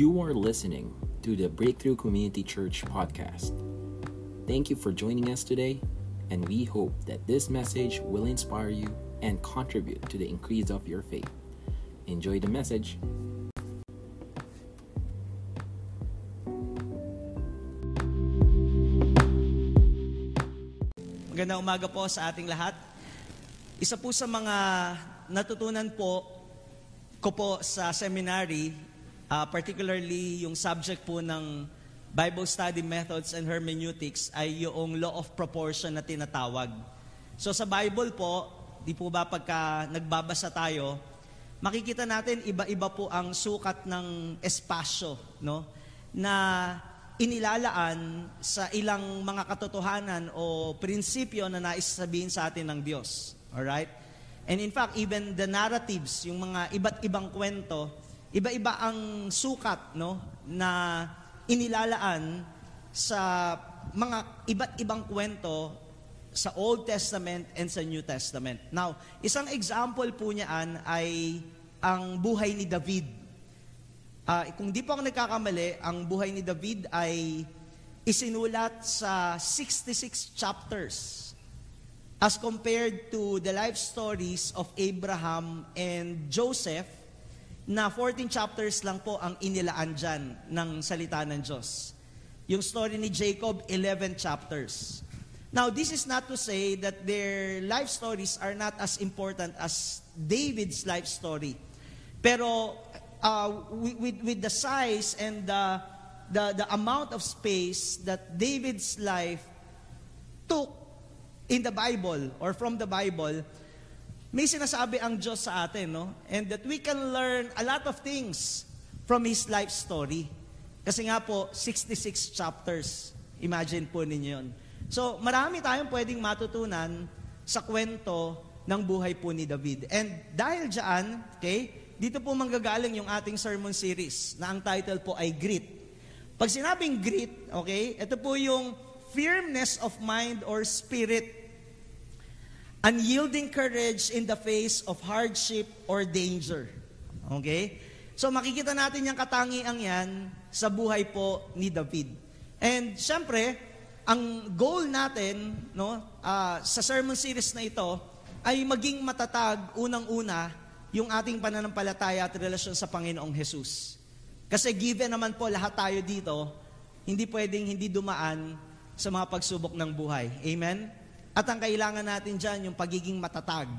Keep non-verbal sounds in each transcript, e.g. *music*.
You are listening to the Breakthrough Community Church podcast. Thank you for joining us today, and we hope that this message will inspire you and contribute to the increase of your faith. Enjoy the message. Magandang umaga po sa ating lahat. Isa po sa mga natutunan po ko po sa seminary, uh, particularly yung subject po ng Bible Study Methods and Hermeneutics ay yung law of proportion na tinatawag. So sa Bible po, di po ba pagka nagbabasa tayo, makikita natin iba-iba po ang sukat ng espasyo, no? Na inilalaan sa ilang mga katotohanan o prinsipyo na nais sabihin sa atin ng Diyos. Alright? And in fact, even the narratives, yung mga iba't ibang kwento, iba-iba ang sukat no, na inilalaan sa mga iba't ibang kwento sa Old Testament and sa New Testament. Now, isang example po niyan ay ang buhay ni David. Uh, kung di po ako nagkakamali, ang buhay ni David ay isinulat sa 66 chapters as compared to the life stories of Abraham and Joseph na 14 chapters lang po ang inilaan dyan ng salita ng Diyos. Yung story ni Jacob, 11 chapters. Now, this is not to say that their life stories are not as important as David's life story. Pero uh, with, with the size and the, the, the amount of space that David's life took in the Bible or from the Bible, may sinasabi ang Diyos sa atin, no? And that we can learn a lot of things from His life story. Kasi nga po, 66 chapters. Imagine po ninyo yun. So, marami tayong pwedeng matutunan sa kwento ng buhay po ni David. And dahil dyan, okay, dito po manggagaling yung ating sermon series na ang title po ay Grit. Pag sinabing grit, okay, ito po yung firmness of mind or spirit, unyielding courage in the face of hardship or danger. Okay? So makikita natin yung katangiang yan sa buhay po ni David. And syempre, ang goal natin no, uh, sa sermon series na ito ay maging matatag unang-una yung ating pananampalataya at relasyon sa Panginoong Jesus. Kasi given naman po lahat tayo dito, hindi pwedeng hindi dumaan sa mga pagsubok ng buhay. Amen? At ang kailangan natin dyan, yung pagiging matatag.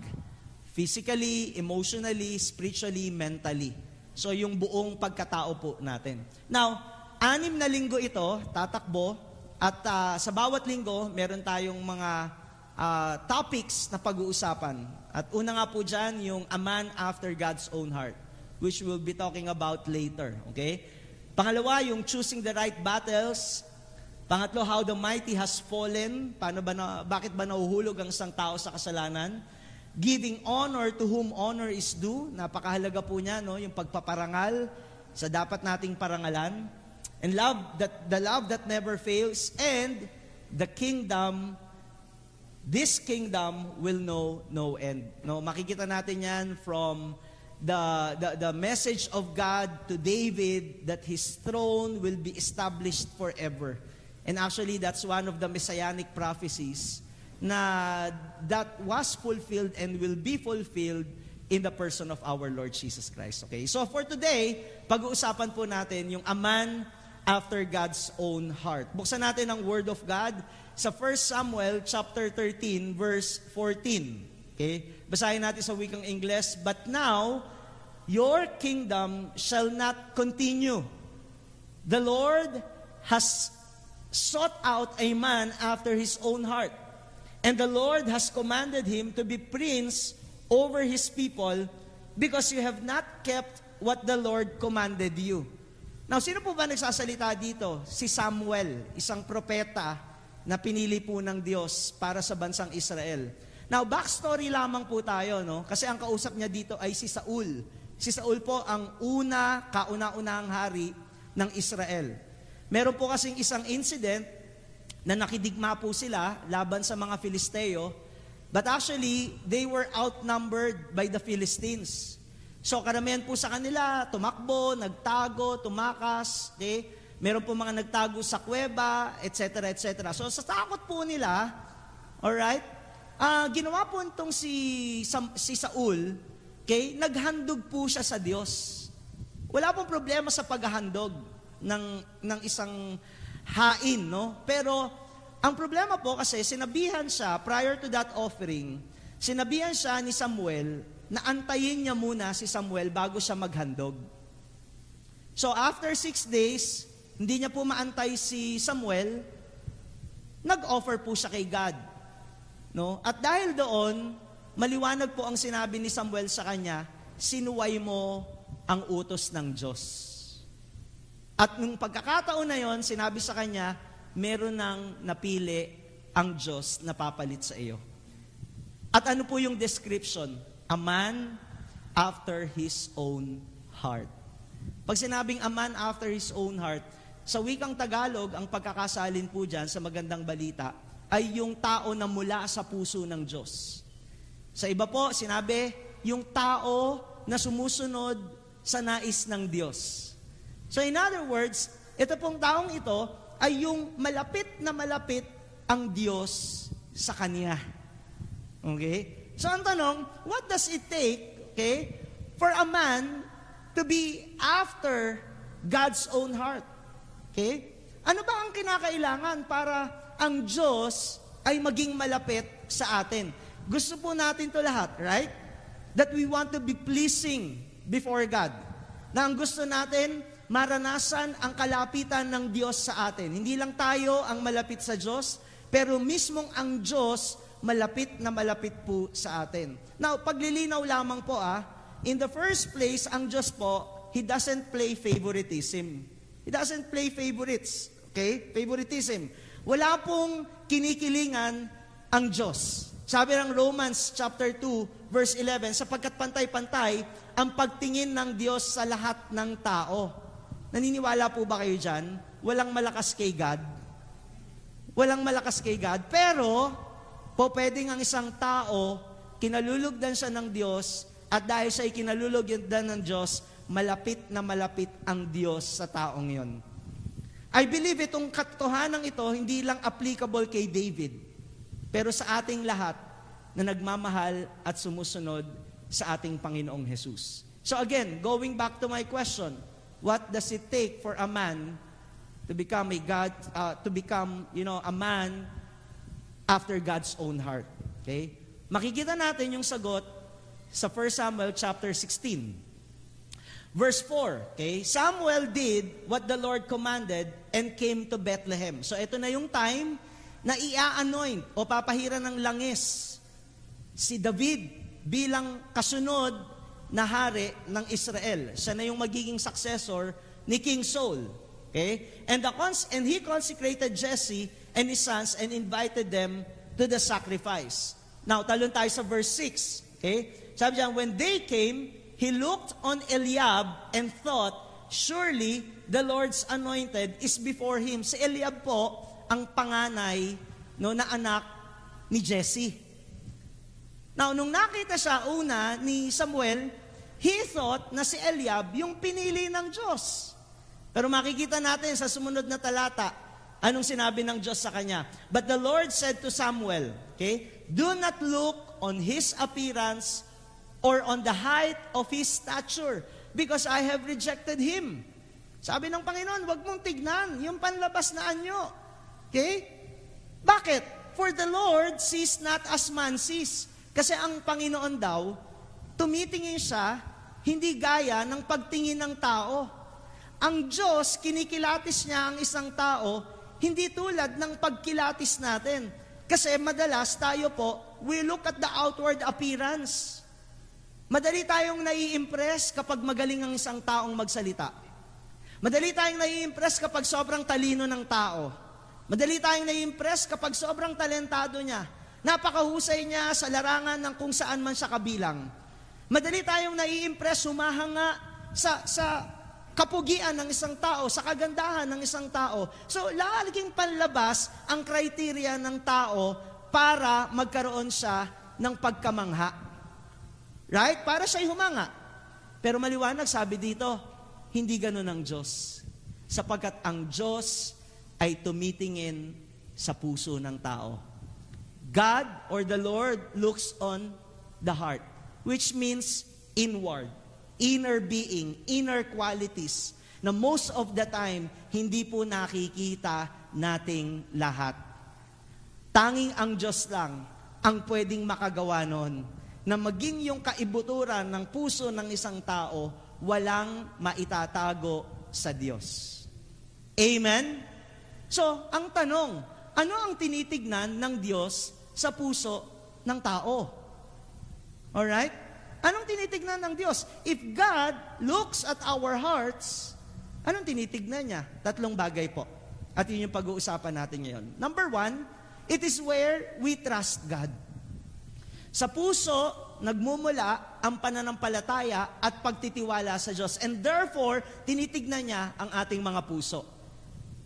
Physically, emotionally, spiritually, mentally. So yung buong pagkatao po natin. Now, anim na linggo ito, tatakbo, at uh, sa bawat linggo, meron tayong mga uh, topics na pag-uusapan. At una nga po dyan, yung a man after God's own heart, which we'll be talking about later. Okay? Pangalawa, yung choosing the right battles. Pangatlo, how the mighty has fallen. Paano ba na, bakit ba nahuhulog ang isang tao sa kasalanan? Giving honor to whom honor is due. Napakahalaga po niya, no? yung pagpaparangal sa dapat nating parangalan. And love that the love that never fails and the kingdom this kingdom will know no end. No, makikita natin 'yan from the, the the message of God to David that his throne will be established forever. And actually that's one of the messianic prophecies na that was fulfilled and will be fulfilled in the person of our Lord Jesus Christ. Okay? So for today, pag-uusapan po natin yung a man after God's own heart. Buksan natin ang Word of God sa 1 Samuel chapter 13 verse 14. Okay? Basahin natin sa wikang English, but now your kingdom shall not continue. The Lord has sought out a man after his own heart. And the Lord has commanded him to be prince over his people because you have not kept what the Lord commanded you. Now, sino po ba nagsasalita dito? Si Samuel, isang propeta na pinili po ng Diyos para sa bansang Israel. Now, backstory lamang po tayo, no? Kasi ang kausap niya dito ay si Saul. Si Saul po ang una, kauna-unahang hari ng Israel. Meron po kasing isang incident na nakidigma po sila laban sa mga Filisteo, but actually, they were outnumbered by the Philistines. So karamihan po sa kanila, tumakbo, nagtago, tumakas, okay? Meron po mga nagtago sa kuweba, etc., etc. So sa takot po nila, alright, uh, ginawa po itong si, si Saul, okay, naghandog po siya sa Diyos. Wala pong problema sa paghahandog ng, ng isang hain, no? Pero ang problema po kasi sinabihan siya prior to that offering, sinabihan siya ni Samuel na antayin niya muna si Samuel bago siya maghandog. So after six days, hindi niya po maantay si Samuel, nag-offer po siya kay God. No? At dahil doon, maliwanag po ang sinabi ni Samuel sa kanya, sinuway mo ang utos ng Diyos. At nung pagkakataon na yon, sinabi sa kanya, meron nang napili ang Diyos na papalit sa iyo. At ano po yung description? A man after his own heart. Pag sinabing a man after his own heart, sa wikang Tagalog, ang pagkakasalin po dyan sa magandang balita ay yung tao na mula sa puso ng Diyos. Sa iba po, sinabi, yung tao na sumusunod sa nais ng Diyos. So in other words, ito pong taong ito ay yung malapit na malapit ang Diyos sa Kanya. Okay? So ang tanong, what does it take, okay, for a man to be after God's own heart? Okay? Ano ba ang kinakailangan para ang Diyos ay maging malapit sa atin? Gusto po natin to lahat, right? That we want to be pleasing before God. Na ang gusto natin, maranasan ang kalapitan ng Diyos sa atin. Hindi lang tayo ang malapit sa Diyos, pero mismong ang Diyos malapit na malapit po sa atin. Now, paglilinaw lamang po ah, in the first place, ang Diyos po, He doesn't play favoritism. He doesn't play favorites. Okay? Favoritism. Wala pong kinikilingan ang Diyos. Sabi ng Romans chapter 2, verse 11, sapagkat pantay-pantay ang pagtingin ng Diyos sa lahat ng tao. Naniniwala po ba kayo dyan? Walang malakas kay God. Walang malakas kay God. Pero, po pwedeng ang isang tao, kinalulugdan siya ng Diyos, at dahil siya kinalulugdan ng Diyos, malapit na malapit ang Diyos sa taong yon. I believe itong katotohanan ito hindi lang applicable kay David, pero sa ating lahat na nagmamahal at sumusunod sa ating Panginoong Jesus. So again, going back to my question, what does it take for a man to become a God, uh, to become, you know, a man after God's own heart. Okay? Makikita natin yung sagot sa 1 Samuel chapter 16. Verse 4, okay? Samuel did what the Lord commanded and came to Bethlehem. So ito na yung time na ia-anoint o papahira ng langis si David bilang kasunod na hari ng Israel. Siya na yung magiging successor ni King Saul. Okay? And, the cons- and he consecrated Jesse and his sons and invited them to the sacrifice. Now, talon tayo sa verse 6. Okay? Sabi diyan, when they came, he looked on Eliab and thought, surely the Lord's anointed is before him. Si Eliab po, ang panganay no, na anak ni Jesse. Now, nung nakita siya una ni Samuel, he thought na si Eliab yung pinili ng Diyos. Pero makikita natin sa sumunod na talata, Anong sinabi ng Diyos sa kanya? But the Lord said to Samuel, okay, Do not look on his appearance or on the height of his stature, because I have rejected him. Sabi ng Panginoon, wag mong tignan yung panlabas na anyo. Okay? Bakit? For the Lord sees not as man sees. Kasi ang Panginoon daw, tumitingin siya, hindi gaya ng pagtingin ng tao. Ang Diyos, kinikilatis niya ang isang tao hindi tulad ng pagkilatis natin. Kasi madalas tayo po, we look at the outward appearance. Madali tayong nai-impress kapag magaling ang isang taong magsalita. Madali tayong nai-impress kapag sobrang talino ng tao. Madali tayong nai-impress kapag sobrang talentado niya. Napakahusay niya sa larangan ng kung saan man siya kabilang. Madali tayong nai-impress, humahanga sa, sa kapugian ng isang tao, sa kagandahan ng isang tao. So, lalaging panlabas ang criteria ng tao para magkaroon siya ng pagkamangha. Right? Para siya humanga. Pero maliwanag, sabi dito, hindi ganun ang Diyos. Sapagkat ang Diyos ay tumitingin sa puso ng tao. God or the Lord looks on the heart, which means inward, inner being, inner qualities, na most of the time, hindi po nakikita nating lahat. Tanging ang Diyos lang ang pwedeng makagawa nun na maging yung kaibuturan ng puso ng isang tao, walang maitatago sa Diyos. Amen? So, ang tanong, ano ang tinitignan ng Diyos sa puso ng tao? Alright? Anong tinitignan ng Diyos? If God looks at our hearts, anong tinitignan niya? Tatlong bagay po. At yun yung pag-uusapan natin ngayon. Number one, it is where we trust God. Sa puso, nagmumula ang pananampalataya at pagtitiwala sa Diyos. And therefore, tinitignan niya ang ating mga puso.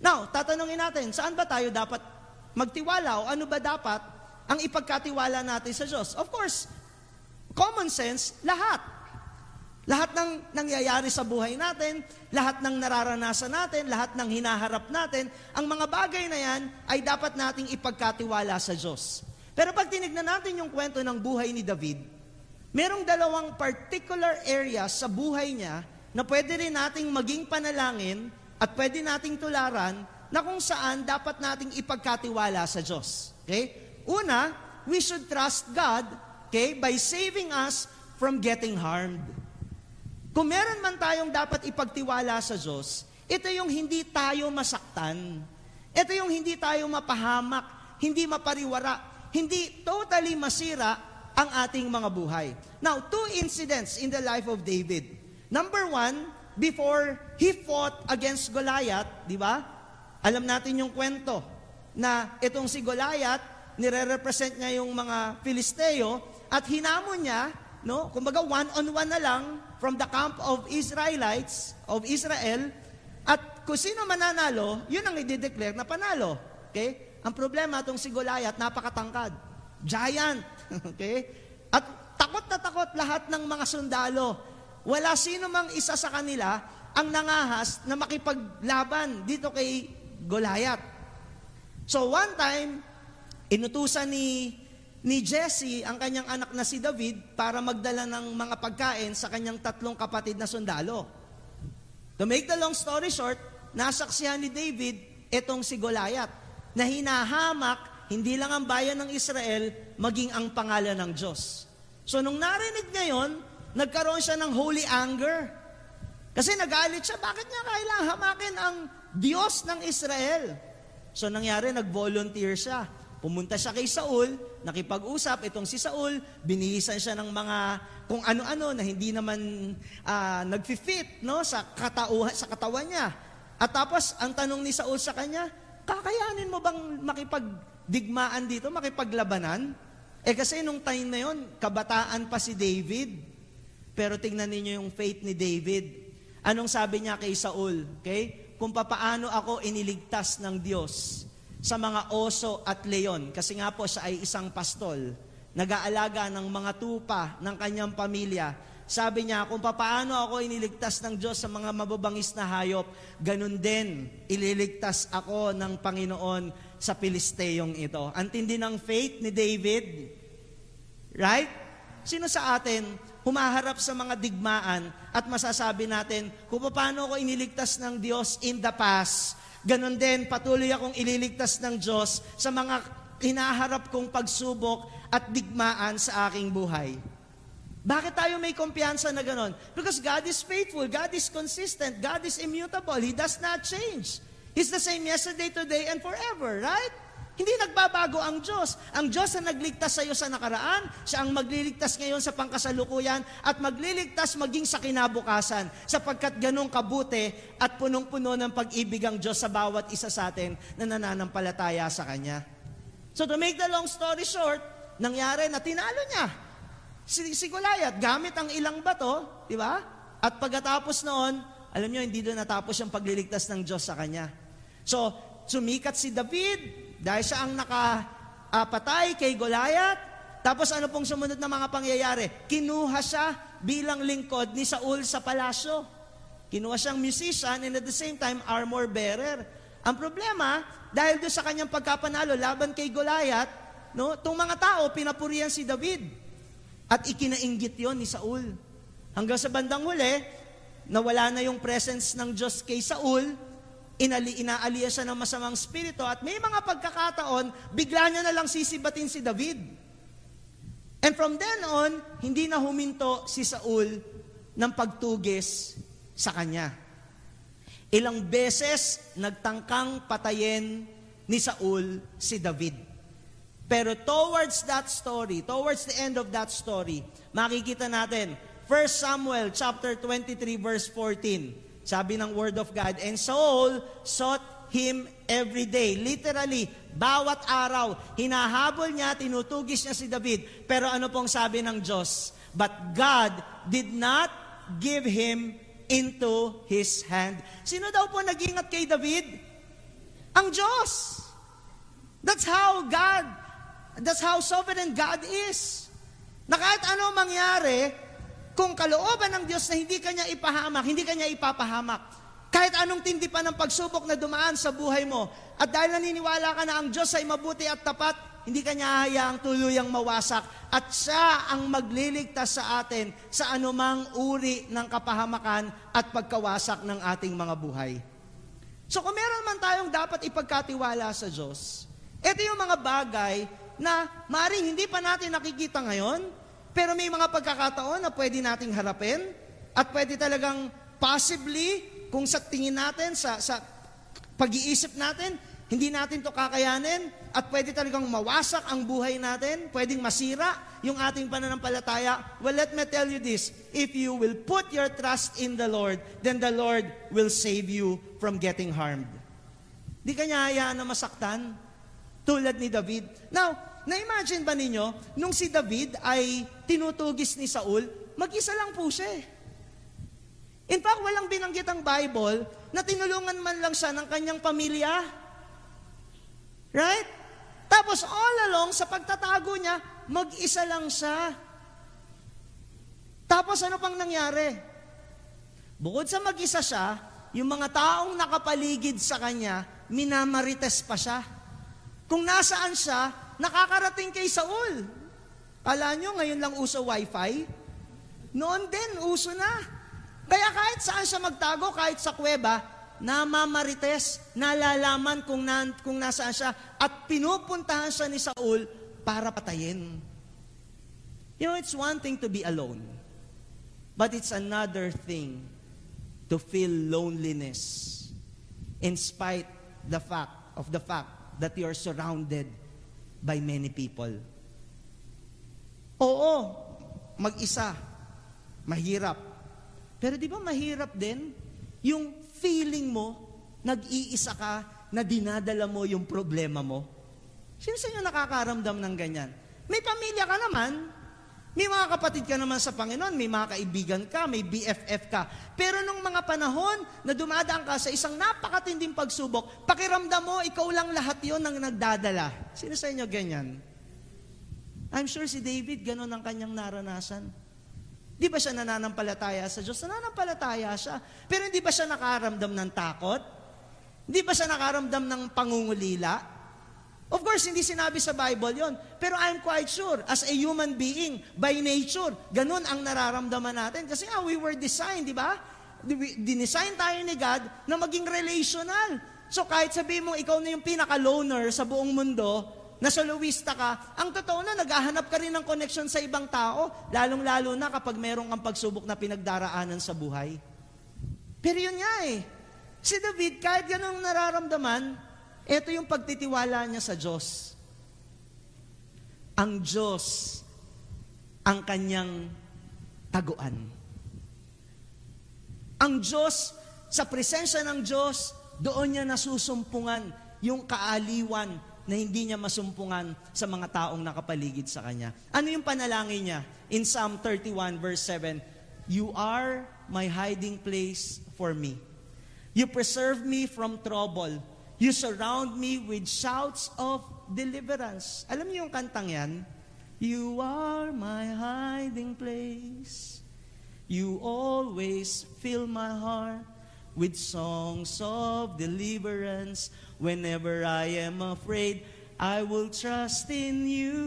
Now, tatanungin natin, saan ba tayo dapat magtiwala o ano ba dapat ang ipagkatiwala natin sa Diyos? Of course, common sense, lahat. Lahat ng nangyayari sa buhay natin, lahat ng nararanasan natin, lahat ng hinaharap natin, ang mga bagay na yan ay dapat nating ipagkatiwala sa Diyos. Pero pag tinignan natin yung kwento ng buhay ni David, merong dalawang particular areas sa buhay niya na pwede rin nating maging panalangin at pwede nating tularan na kung saan dapat nating ipagkatiwala sa Diyos. Okay? Una, we should trust God okay, by saving us from getting harmed. Kung meron man tayong dapat ipagtiwala sa Diyos, ito yung hindi tayo masaktan. Ito yung hindi tayo mapahamak, hindi mapariwara, hindi totally masira ang ating mga buhay. Now, two incidents in the life of David. Number one, before he fought against Goliath, di ba? Alam natin yung kwento na itong si Goliath, nire-represent niya yung mga Filisteo at hinamon niya, no? Kumbaga one-on-one na lang from the camp of Israelites, of Israel, at kung sino mananalo, yun ang i-declare na panalo. Okay? Ang problema, itong si Goliath, napakatangkad. Giant. *laughs* okay? At takot na takot lahat ng mga sundalo. Wala sino mang isa sa kanila ang nangahas na makipaglaban dito kay Goliath. So one time, inutusan ni ni Jesse ang kanyang anak na si David para magdala ng mga pagkain sa kanyang tatlong kapatid na sundalo. To make the long story short, nasaksihan ni David itong si Goliath na hinahamak hindi lang ang bayan ng Israel, maging ang pangalan ng Diyos. So nung narinig niya yon, nagkaroon siya ng holy anger. Kasi nagalit siya, bakit niya kailangan hamakin ang Diyos ng Israel? So nangyari, nag-volunteer siya. Pumunta siya kay Saul, nakipag-usap, itong si Saul, binihisan siya ng mga kung ano-ano na hindi naman uh, nag-fit no, sa, katauhan, sa katawan niya. At tapos, ang tanong ni Saul sa kanya, Kakayanin mo bang makipagdigmaan dito, makipaglabanan? Eh kasi nung time na yon, kabataan pa si David. Pero tingnan ninyo yung faith ni David. Anong sabi niya kay Saul? Okay? Kung papaano ako iniligtas ng Diyos sa mga oso at leon. Kasi nga po siya ay isang pastol. Nag-aalaga ng mga tupa ng kanyang pamilya sabi niya, kung papaano ako iniligtas ng Diyos sa mga mababangis na hayop, ganun din, ililigtas ako ng Panginoon sa Pilisteyong ito. Antindi ng faith ni David. Right? Sino sa atin humaharap sa mga digmaan at masasabi natin, kung paano ako iniligtas ng Diyos in the past, ganun din, patuloy akong ililigtas ng Diyos sa mga hinaharap kong pagsubok at digmaan sa aking buhay. Bakit tayo may kumpiyansa na ganon? Because God is faithful, God is consistent, God is immutable, He does not change. He's the same yesterday, today, and forever, right? Hindi nagbabago ang Diyos. Ang Diyos na nagligtas sa iyo sa nakaraan, siya ang magliligtas ngayon sa pangkasalukuyan at magliligtas maging sa kinabukasan sapagkat ganong kabuti at punong-puno ng pag-ibig ang Diyos sa bawat isa sa atin na nananampalataya sa Kanya. So to make the long story short, nangyari na tinalo niya. Si, si Goliath, gamit ang ilang bato, di ba? At pagkatapos noon, alam nyo, hindi doon natapos yung pagliligtas ng Diyos sa kanya. So, sumikat si David, dahil siya ang nakapatay kay Goliath. Tapos ano pong sumunod na mga pangyayari? Kinuha siya bilang lingkod ni Saul sa palasyo. Kinuha siyang musician and at the same time armor bearer. Ang problema, dahil doon sa kanyang pagkapanalo laban kay Goliath, no, itong mga tao pinapurihan si David. At ikinainggit yon ni Saul. Hanggang sa bandang huli, nawala na yung presence ng Diyos kay Saul, inali, inaaliya siya ng masamang spirito at may mga pagkakataon, bigla niya na lang sisibatin si David. And from then on, hindi na huminto si Saul ng pagtugis sa kanya. Ilang beses nagtangkang patayin ni Saul si David. Pero towards that story, towards the end of that story, makikita natin 1 Samuel chapter 23 verse 14. Sabi ng word of God, and Saul sought him every day. Literally, bawat araw, hinahabol niya, tinutugis niya si David. Pero ano pong sabi ng Diyos? But God did not give him into his hand. Sino daw po nag-ingat kay David? Ang Diyos. That's how God, that's how sovereign God is. Na kahit ano mangyari, kung kalooban ng Diyos na hindi kanya ipahamak, hindi kanya ipapahamak, kahit anong tindi pa ng pagsubok na dumaan sa buhay mo, at dahil naniniwala ka na ang Diyos ay mabuti at tapat, hindi kanya hayaang tuluyang mawasak at siya ang magliligtas sa atin sa anumang uri ng kapahamakan at pagkawasak ng ating mga buhay. So kung meron man tayong dapat ipagkatiwala sa Diyos, ito yung mga bagay na maring hindi pa natin nakikita ngayon, pero may mga pagkakataon na pwede nating harapin at pwede talagang possibly, kung sa tingin natin, sa, sa pag-iisip natin, hindi natin to kakayanin at pwede talagang mawasak ang buhay natin, pwedeng masira yung ating pananampalataya. Well, let me tell you this, if you will put your trust in the Lord, then the Lord will save you from getting harmed. Di kanya hayaan na masaktan, tulad ni David. Now, na-imagine ba ninyo, nung si David ay tinutugis ni Saul, mag-isa lang po siya eh. In fact, walang binanggit ang Bible na tinulungan man lang siya ng kanyang pamilya Right? Tapos all along, sa pagtatago niya, mag-isa lang siya. Tapos ano pang nangyari? Bukod sa mag-isa siya, yung mga taong nakapaligid sa kanya, minamarites pa siya. Kung nasaan siya, nakakarating kay Saul. Kala nyo, ngayon lang uso wifi? Noon din, uso na. Kaya kahit saan siya magtago, kahit sa kuweba, namamarites, nalalaman kung, na, kung nasaan siya, at pinupuntahan siya ni Saul para patayin. You know, it's one thing to be alone, but it's another thing to feel loneliness in spite the fact of the fact that you are surrounded by many people. Oo, mag-isa, mahirap. Pero di ba mahirap din yung feeling mo, nag-iisa ka, na dinadala mo yung problema mo? Sino sa inyo nakakaramdam ng ganyan? May pamilya ka naman, may mga kapatid ka naman sa Panginoon, may mga kaibigan ka, may BFF ka. Pero nung mga panahon na dumadaan ka sa isang napakatinding pagsubok, pakiramdam mo, ikaw lang lahat yon ang nagdadala. Sino sa inyo ganyan? I'm sure si David, ganun ang kanyang naranasan. Di ba siya nananampalataya sa Diyos? Nananampalataya siya. Pero hindi ba siya nakaramdam ng takot? Hindi ba siya nakaramdam ng pangungulila? Of course, hindi sinabi sa Bible yon. Pero I'm quite sure, as a human being, by nature, ganun ang nararamdaman natin. Kasi nga, we were designed, di ba? Dinesign tayo ni God na maging relational. So kahit sabihin mo, ikaw na yung pinaka-loner sa buong mundo, na soloista ka, ang totoo na, naghahanap ka rin ng connection sa ibang tao, lalong-lalo na kapag meron kang pagsubok na pinagdaraanan sa buhay. Pero yun nga eh. Si David, kahit ganun nararamdaman, ito yung pagtitiwala niya sa Diyos. Ang Diyos ang kanyang taguan. Ang Diyos, sa presensya ng Diyos, doon niya nasusumpungan yung kaaliwan na hindi niya masumpungan sa mga taong nakapaligid sa kanya. Ano yung panalangin niya? In Psalm 31 verse 7, You are my hiding place for me. You preserve me from trouble. You surround me with shouts of deliverance. Alam niyo yung kantang yan? You are my hiding place. You always fill my heart with songs of deliverance. Whenever I am afraid, I will trust in you.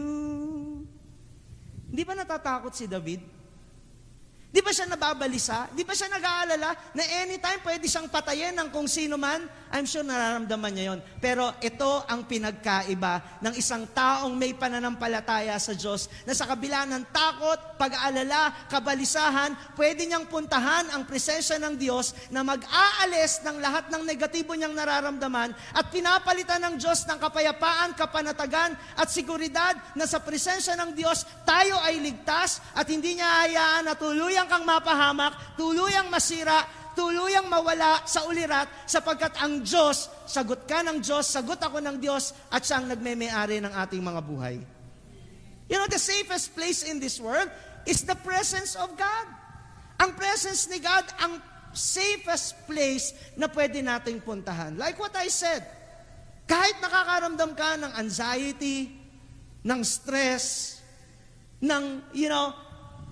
Hindi ba natatakot si David? Di ba siya nababalisa? Di ba siya nag-aalala na anytime pwede siyang patayin ng kung sino man? I'm sure nararamdaman niya yon. Pero ito ang pinagkaiba ng isang taong may pananampalataya sa Diyos na sa kabila ng takot, pag-aalala, kabalisahan, pwede niyang puntahan ang presensya ng Diyos na mag-aalis ng lahat ng negatibo niyang nararamdaman at pinapalitan ng Diyos ng kapayapaan, kapanatagan at seguridad na sa presensya ng Diyos tayo ay ligtas at hindi niya hayaan na tuluyan tuluyang kang mapahamak, tuluyang masira, tuluyang mawala sa ulirat sapagkat ang Diyos, sagot ka ng Diyos, sagot ako ng Diyos at siyang nagmeme-ari ng ating mga buhay. You know, the safest place in this world is the presence of God. Ang presence ni God, ang safest place na pwede nating puntahan. Like what I said, kahit nakakaramdam ka ng anxiety, ng stress, ng, you know,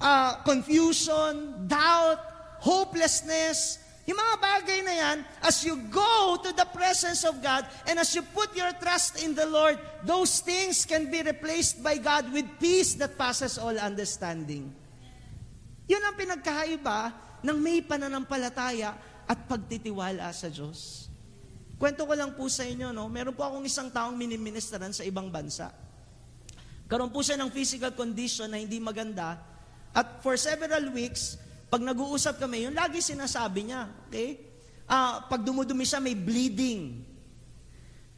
uh, confusion, doubt, hopelessness, yung mga bagay na yan, as you go to the presence of God and as you put your trust in the Lord, those things can be replaced by God with peace that passes all understanding. Yun ang pinagkaiba ng may pananampalataya at pagtitiwala sa Diyos. Kwento ko lang po sa inyo, no? meron po akong isang taong miniministeran sa ibang bansa. Karoon po siya ng physical condition na hindi maganda, at for several weeks, pag nag-uusap kami, yung lagi sinasabi niya, okay? Uh, pag dumudumi siya, may bleeding.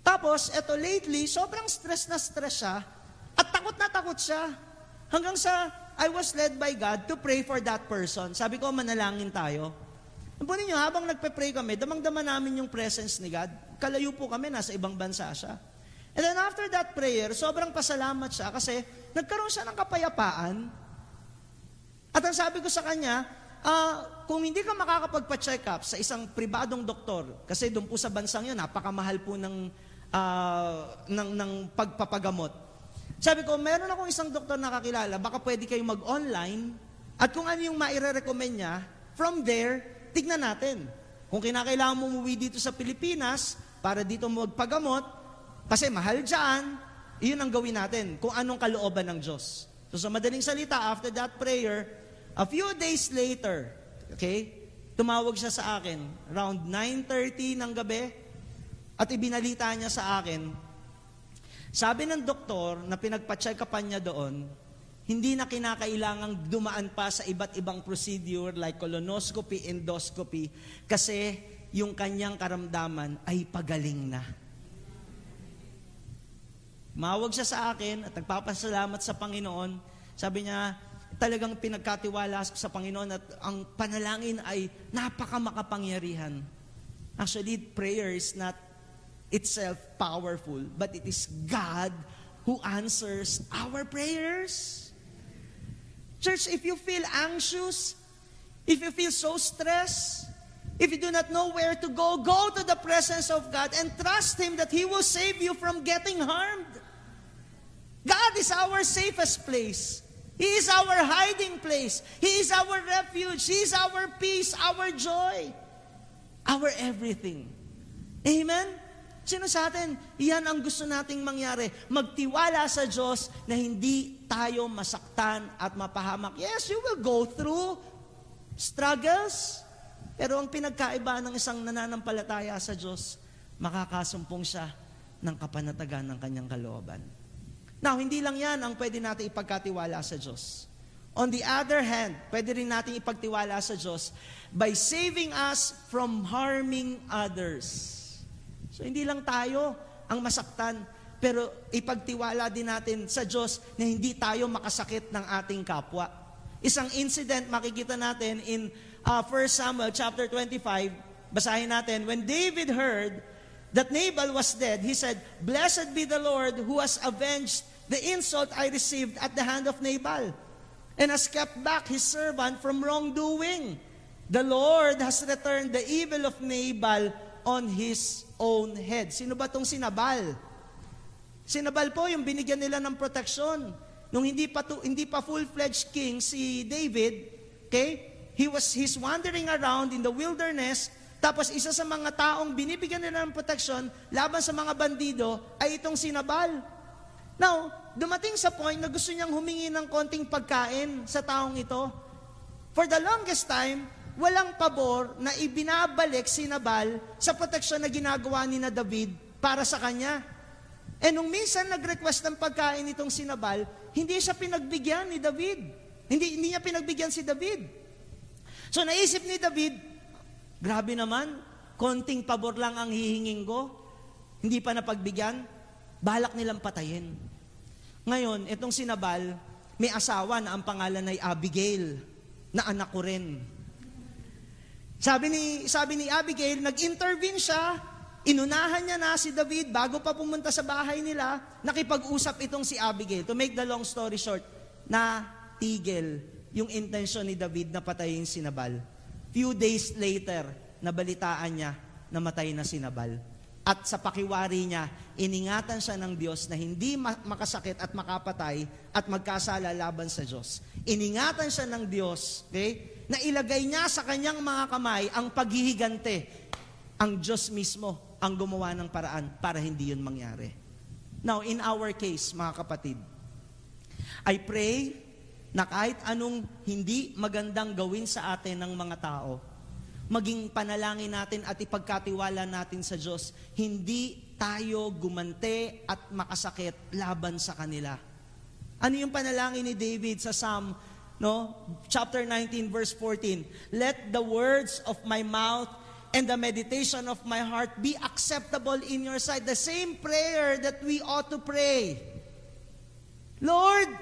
Tapos, eto lately, sobrang stress na stress siya, at takot na takot siya. Hanggang sa, I was led by God to pray for that person. Sabi ko, manalangin tayo. Po ninyo, habang nagpe-pray kami, damang-dama namin yung presence ni God. Kalayo po kami, nasa ibang bansa siya. And then after that prayer, sobrang pasalamat siya kasi nagkaroon siya ng kapayapaan at ang sabi ko sa kanya, uh, kung hindi ka makakapagpa-check up sa isang pribadong doktor, kasi doon po sa bansang yun, napakamahal po ng, uh, ng, ng pagpapagamot. Sabi ko, meron akong isang doktor na kakilala, baka pwede kayong mag-online, at kung ano yung maire-recommend niya, from there, tignan natin. Kung kinakailangan mo umuwi dito sa Pilipinas, para dito magpagamot, kasi mahal dyan, iyon ang gawin natin, kung anong kalooban ng Diyos. So sa madaling salita, after that prayer, A few days later, okay, tumawag siya sa akin, around 9.30 ng gabi, at ibinalita niya sa akin, sabi ng doktor na pinagpa-check upan niya doon, hindi na kinakailangang dumaan pa sa iba't ibang procedure like colonoscopy, endoscopy, kasi yung kanyang karamdaman ay pagaling na. Mawag siya sa akin at nagpapasalamat sa Panginoon. Sabi niya, talagang pinagkatiwala sa Panginoon at ang panalangin ay napakamakapangyarihan. Actually, prayer is not itself powerful, but it is God who answers our prayers. Church, if you feel anxious, if you feel so stressed, if you do not know where to go, go to the presence of God and trust Him that He will save you from getting harmed. God is our safest place. He is our hiding place. He is our refuge. He is our peace, our joy, our everything. Amen? Sino sa atin? Iyan ang gusto nating mangyari. Magtiwala sa Diyos na hindi tayo masaktan at mapahamak. Yes, you will go through struggles. Pero ang pinagkaiba ng isang nananampalataya sa Diyos, makakasumpong siya ng kapanatagan ng kanyang kalooban. Now, hindi lang yan ang pwede natin ipagkatiwala sa Diyos. On the other hand, pwede rin natin ipagtiwala sa Diyos by saving us from harming others. So, hindi lang tayo ang masaktan, pero ipagtiwala din natin sa Diyos na hindi tayo makasakit ng ating kapwa. Isang incident makikita natin in uh, 1 Samuel chapter 25, basahin natin, when David heard that Nabal was dead, he said, Blessed be the Lord who has avenged the insult I received at the hand of Nabal and has kept back his servant from wrongdoing. The Lord has returned the evil of Nabal on his own head. Sino ba tong sinabal? Sinabal po yung binigyan nila ng proteksyon. Nung hindi pa, to, hindi pa full-fledged king si David, okay? he was he's wandering around in the wilderness, tapos isa sa mga taong binibigyan nila ng protection laban sa mga bandido ay itong si Nabal. Now, dumating sa point na gusto niyang humingi ng konting pagkain sa taong ito. For the longest time, walang pabor na ibinabalik si Nabal sa proteksyon na ginagawa ni na David para sa kanya. And nung minsan nag-request ng pagkain itong si Nabal, hindi siya pinagbigyan ni David. Hindi, hindi niya pinagbigyan si David. So naisip ni David, grabe naman, konting pabor lang ang hihingin ko, hindi pa napagbigyan, balak nilang patayin. Ngayon, itong si Nabal, may asawa na ang pangalan ay Abigail, na anak ko rin. Sabi ni, sabi ni Abigail, nag-intervene siya, inunahan niya na si David bago pa pumunta sa bahay nila, nakipag-usap itong si Abigail. To make the long story short, na tigil yung intensyon ni David na patayin si Nabal. Few days later, nabalitaan niya na matay na si Nabal. At sa pakiwari niya, iningatan siya ng Diyos na hindi makasakit at makapatay at magkasala laban sa Diyos. Iningatan siya ng Diyos, okay? na ilagay niya sa kanyang mga kamay ang paghihigante. Ang Diyos mismo ang gumawa ng paraan para hindi yun mangyari. Now, in our case, mga kapatid, I pray na kahit anong hindi magandang gawin sa atin ng mga tao, maging panalangin natin at ipagkatiwala natin sa Diyos, hindi tayo gumante at makasakit laban sa kanila. Ano yung panalangin ni David sa Psalm no? Chapter 19 verse 14. Let the words of my mouth and the meditation of my heart be acceptable in your sight. The same prayer that we ought to pray. Lord,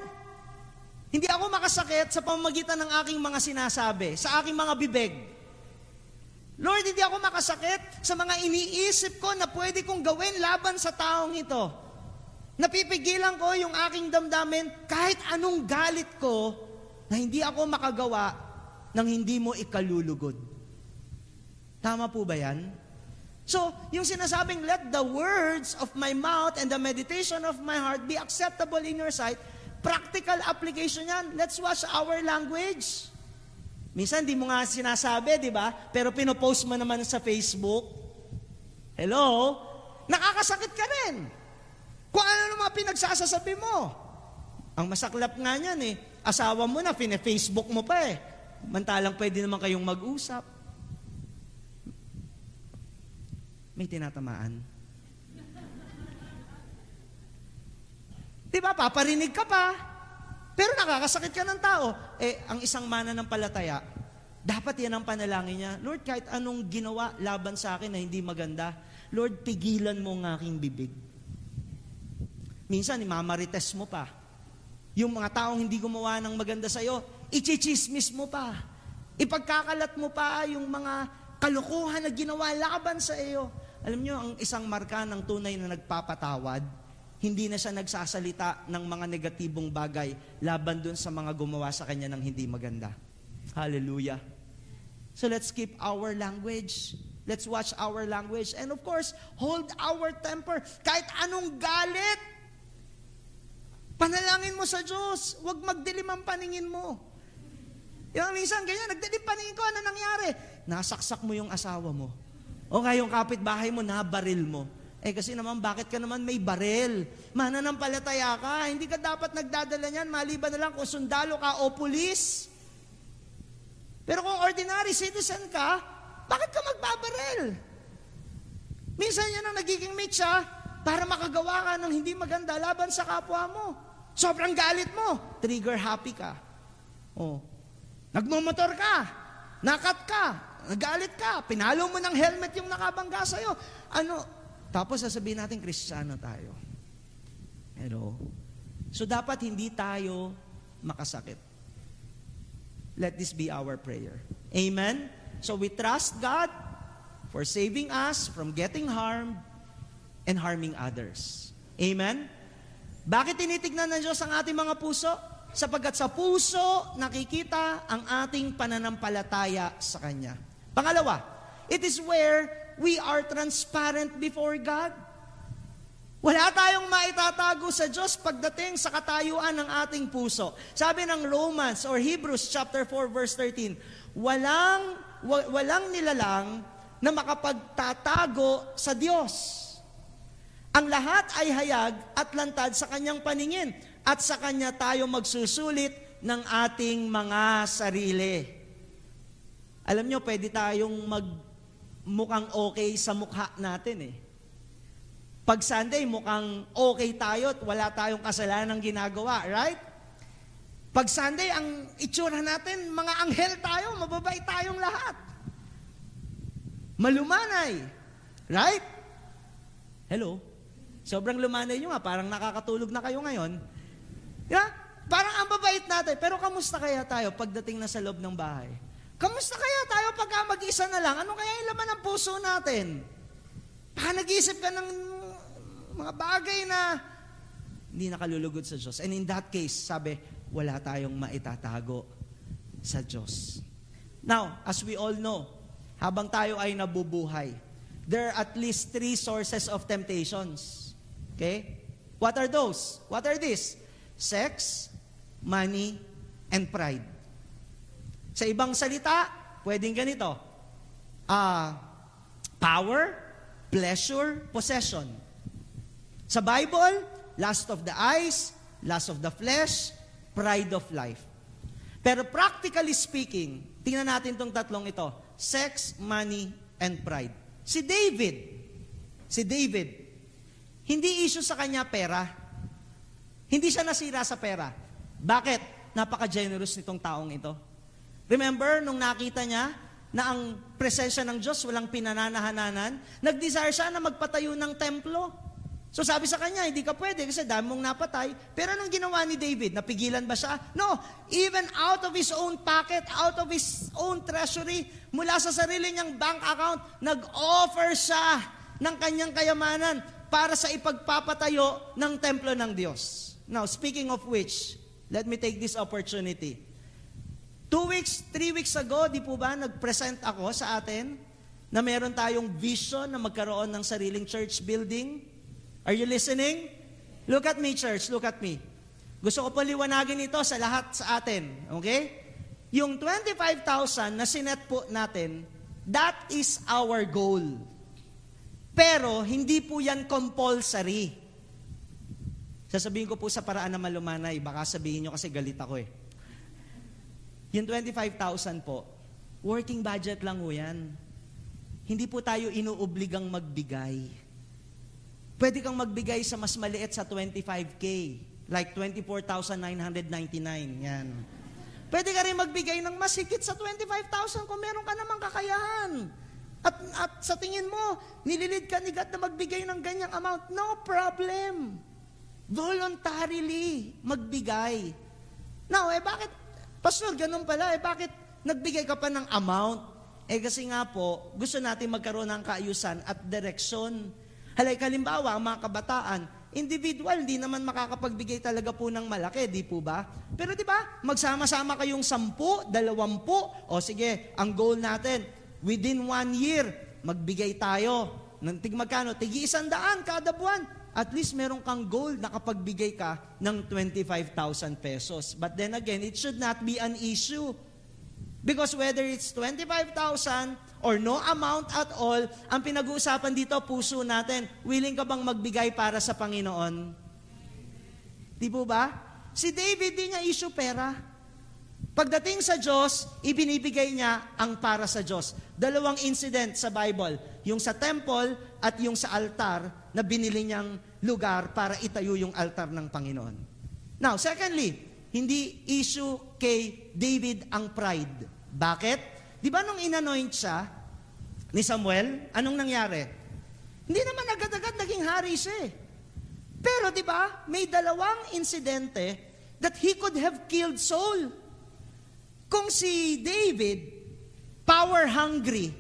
hindi ako makasakit sa pamamagitan ng aking mga sinasabi, sa aking mga bibig. Lord, hindi ako makasakit sa mga iniisip ko na pwede kong gawin laban sa taong ito. Napipigilan ko yung aking damdamin kahit anong galit ko na hindi ako makagawa nang hindi mo ikalulugod. Tama po ba yan? So, yung sinasabing, let the words of my mouth and the meditation of my heart be acceptable in your sight, practical application yan. Let's watch our language. Minsan, di mo nga sinasabi, di ba? Pero pinopost mo naman sa Facebook. Hello? Nakakasakit ka rin. Kung ano naman pinagsasasabi mo. Ang masaklap nga niyan eh, Asawa mo na, fine-Facebook mo pa eh. Mantalang pwede naman kayong mag-usap. May tinatamaan. Di ba? Paparinig ka pa. Pero nakakasakit ka ng tao. Eh, ang isang mana ng palataya, dapat yan ang panalangin niya. Lord, kahit anong ginawa laban sa akin na hindi maganda, Lord, pigilan mo ang aking bibig. Minsan, imamarites mo pa. Yung mga taong hindi gumawa ng maganda sa'yo, ichichismis mo pa. Ipagkakalat mo pa yung mga kalukuhan na ginawa laban sa iyo. Alam nyo, ang isang marka ng tunay na nagpapatawad, hindi na siya nagsasalita ng mga negatibong bagay laban dun sa mga gumawa sa kanya ng hindi maganda. Hallelujah. So let's keep our language. Let's watch our language. And of course, hold our temper. Kahit anong galit, Panalangin mo sa Diyos. Huwag magdilim ang paningin mo. Yung minsan ganyan, nagdilim paningin ko, ano nangyari? Nasaksak mo yung asawa mo. O nga yung kapitbahay mo, nabaril mo. Eh kasi naman, bakit ka naman may baril? Mananampalataya ka, hindi ka dapat nagdadala niyan, maliban na lang kung sundalo ka o pulis. Pero kung ordinary citizen ka, bakit ka magbabaril? Minsan yan ang nagiging mitsa para makagawa ka ng hindi maganda laban sa kapwa mo. Sobrang galit mo, trigger happy ka. Oh. Nagmumotor ka, nakat ka, nagalit ka, pinalo mo ng helmet yung nakabangga sa'yo. Ano? Tapos sasabihin natin, Kristiyano tayo. Hello? So dapat hindi tayo makasakit. Let this be our prayer. Amen? So we trust God for saving us from getting harmed and harming others. Amen? Bakit tinitignan ng Diyos ang ating mga puso? Sapagkat sa puso nakikita ang ating pananampalataya sa Kanya. Pangalawa, it is where we are transparent before God. Wala tayong maitatago sa Diyos pagdating sa katayuan ng ating puso. Sabi ng Romans or Hebrews chapter 4 verse 13, walang wa, walang nilalang na makapagtatago sa Diyos. Ang lahat ay hayag at lantad sa kanyang paningin at sa kanya tayo magsusulit ng ating mga sarili. Alam nyo, pwede tayong mag mukhang okay sa mukha natin eh. Pag Sunday, mukhang okay tayo at wala tayong kasalanan ginagawa, right? Pag Sunday, ang itsura natin, mga anghel tayo, mababait tayong lahat. Malumanay. Right? Hello? Sobrang lumanay nyo nga, parang nakakatulog na kayo ngayon. Yeah? Parang ang babait natin. Pero kamusta kaya tayo pagdating na sa loob ng bahay? Kamusta kaya tayo pagka mag-isa na lang? Ano kaya yung laman ng puso natin? Baka nag-iisip ka ng mga bagay na hindi nakalulugod sa Diyos. And in that case, sabi, wala tayong maitatago sa Diyos. Now, as we all know, habang tayo ay nabubuhay, there are at least three sources of temptations. Okay? What are those? What are these? Sex, money, and pride. Sa ibang salita, pwedeng ganito. Uh, power, pleasure, possession. Sa Bible, lust of the eyes, lust of the flesh, pride of life. Pero practically speaking, tingnan natin itong tatlong ito. Sex, money, and pride. Si David, si David, hindi issue sa kanya pera. Hindi siya nasira sa pera. Bakit? Napaka-generous nitong taong ito. Remember, nung nakita niya na ang presensya ng Diyos walang pinananahananan, nag-desire siya na magpatayo ng templo. So sabi sa kanya, hindi ka pwede kasi dami mong napatay. Pero anong ginawa ni David? Napigilan ba siya? No. Even out of his own pocket, out of his own treasury, mula sa sarili niyang bank account, nag-offer siya ng kanyang kayamanan para sa ipagpapatayo ng templo ng Diyos. Now, speaking of which, let me take this opportunity. Two weeks, three weeks ago, di po ba, nag-present ako sa atin na meron tayong vision na magkaroon ng sariling church building Are you listening? Look at me, church. Look at me. Gusto ko paliwanagin ito sa lahat sa atin. Okay? Yung 25,000 na sinet po natin, that is our goal. Pero, hindi po yan compulsory. Sasabihin ko po sa paraan na malumanay, baka sabihin nyo kasi galit ako eh. Yung 25,000 po, working budget lang ho yan. Hindi po tayo inuobligang magbigay. Pwede kang magbigay sa mas maliit sa 25K. Like 24,999. Yan. Pwede ka rin magbigay ng mas higit sa 25,000 kung meron ka namang kakayahan. At, at sa tingin mo, nililid ka ni God na magbigay ng ganyang amount. No problem. Voluntarily magbigay. Now, eh bakit, Pastor, ganun pala, eh bakit nagbigay ka pa ng amount? Eh kasi nga po, gusto natin magkaroon ng kaayusan at direksyon Halay kalimbawa, ang mga kabataan, individual, hindi naman makakapagbigay talaga po ng malaki, di po ba? Pero di ba, magsama-sama kayong sampu, dalawampu, o sige, ang goal natin, within one year, magbigay tayo ng tig magkano? Tigi isandaan kada buwan. At least meron kang goal na kapagbigay ka ng 25,000 pesos. But then again, it should not be an issue. Because whether it's 25,000 or no amount at all, ang pinag-uusapan dito, puso natin. Willing ka bang magbigay para sa Panginoon? Di po ba? Si David, di niya issue pera. Pagdating sa Diyos, ibinibigay niya ang para sa Diyos. Dalawang incident sa Bible. Yung sa temple at yung sa altar na binili niyang lugar para itayo yung altar ng Panginoon. Now, secondly, hindi issue kay David ang pride. Bakit? Di ba nung inanoint siya ni Samuel, anong nangyari? Hindi naman agad-agad naging hari siya eh. Pero di ba, may dalawang insidente that he could have killed Saul. Kung si David, power hungry,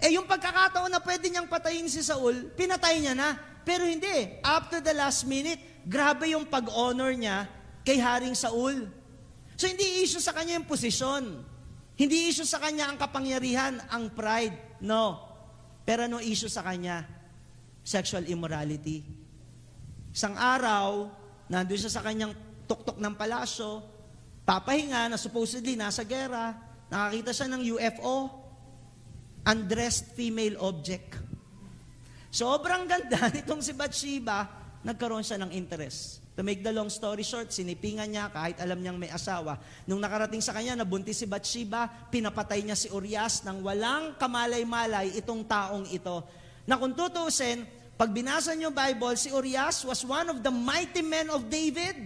eh yung pagkakataon na pwede niyang patayin si Saul, pinatay niya na. Pero hindi, after the last minute, grabe yung pag-honor niya kay Haring Saul. So hindi issue sa kanya yung posisyon. Hindi issue sa kanya ang kapangyarihan, ang pride. No. Pero ano issue sa kanya? Sexual immorality. Isang araw, nandun siya sa kanyang tuktok ng palasyo, papahinga na supposedly nasa gera, nakakita siya ng UFO, undressed female object. Sobrang ganda *laughs* nitong si Bathsheba, nagkaroon siya ng interest. To make the long story short, sinipingan niya kahit alam niyang may asawa. Nung nakarating sa kanya, nabuntis si Bathsheba, pinapatay niya si Urias nang walang kamalay-malay itong taong ito. Na kung tutusin, pag binasa niyo Bible, si Urias was one of the mighty men of David.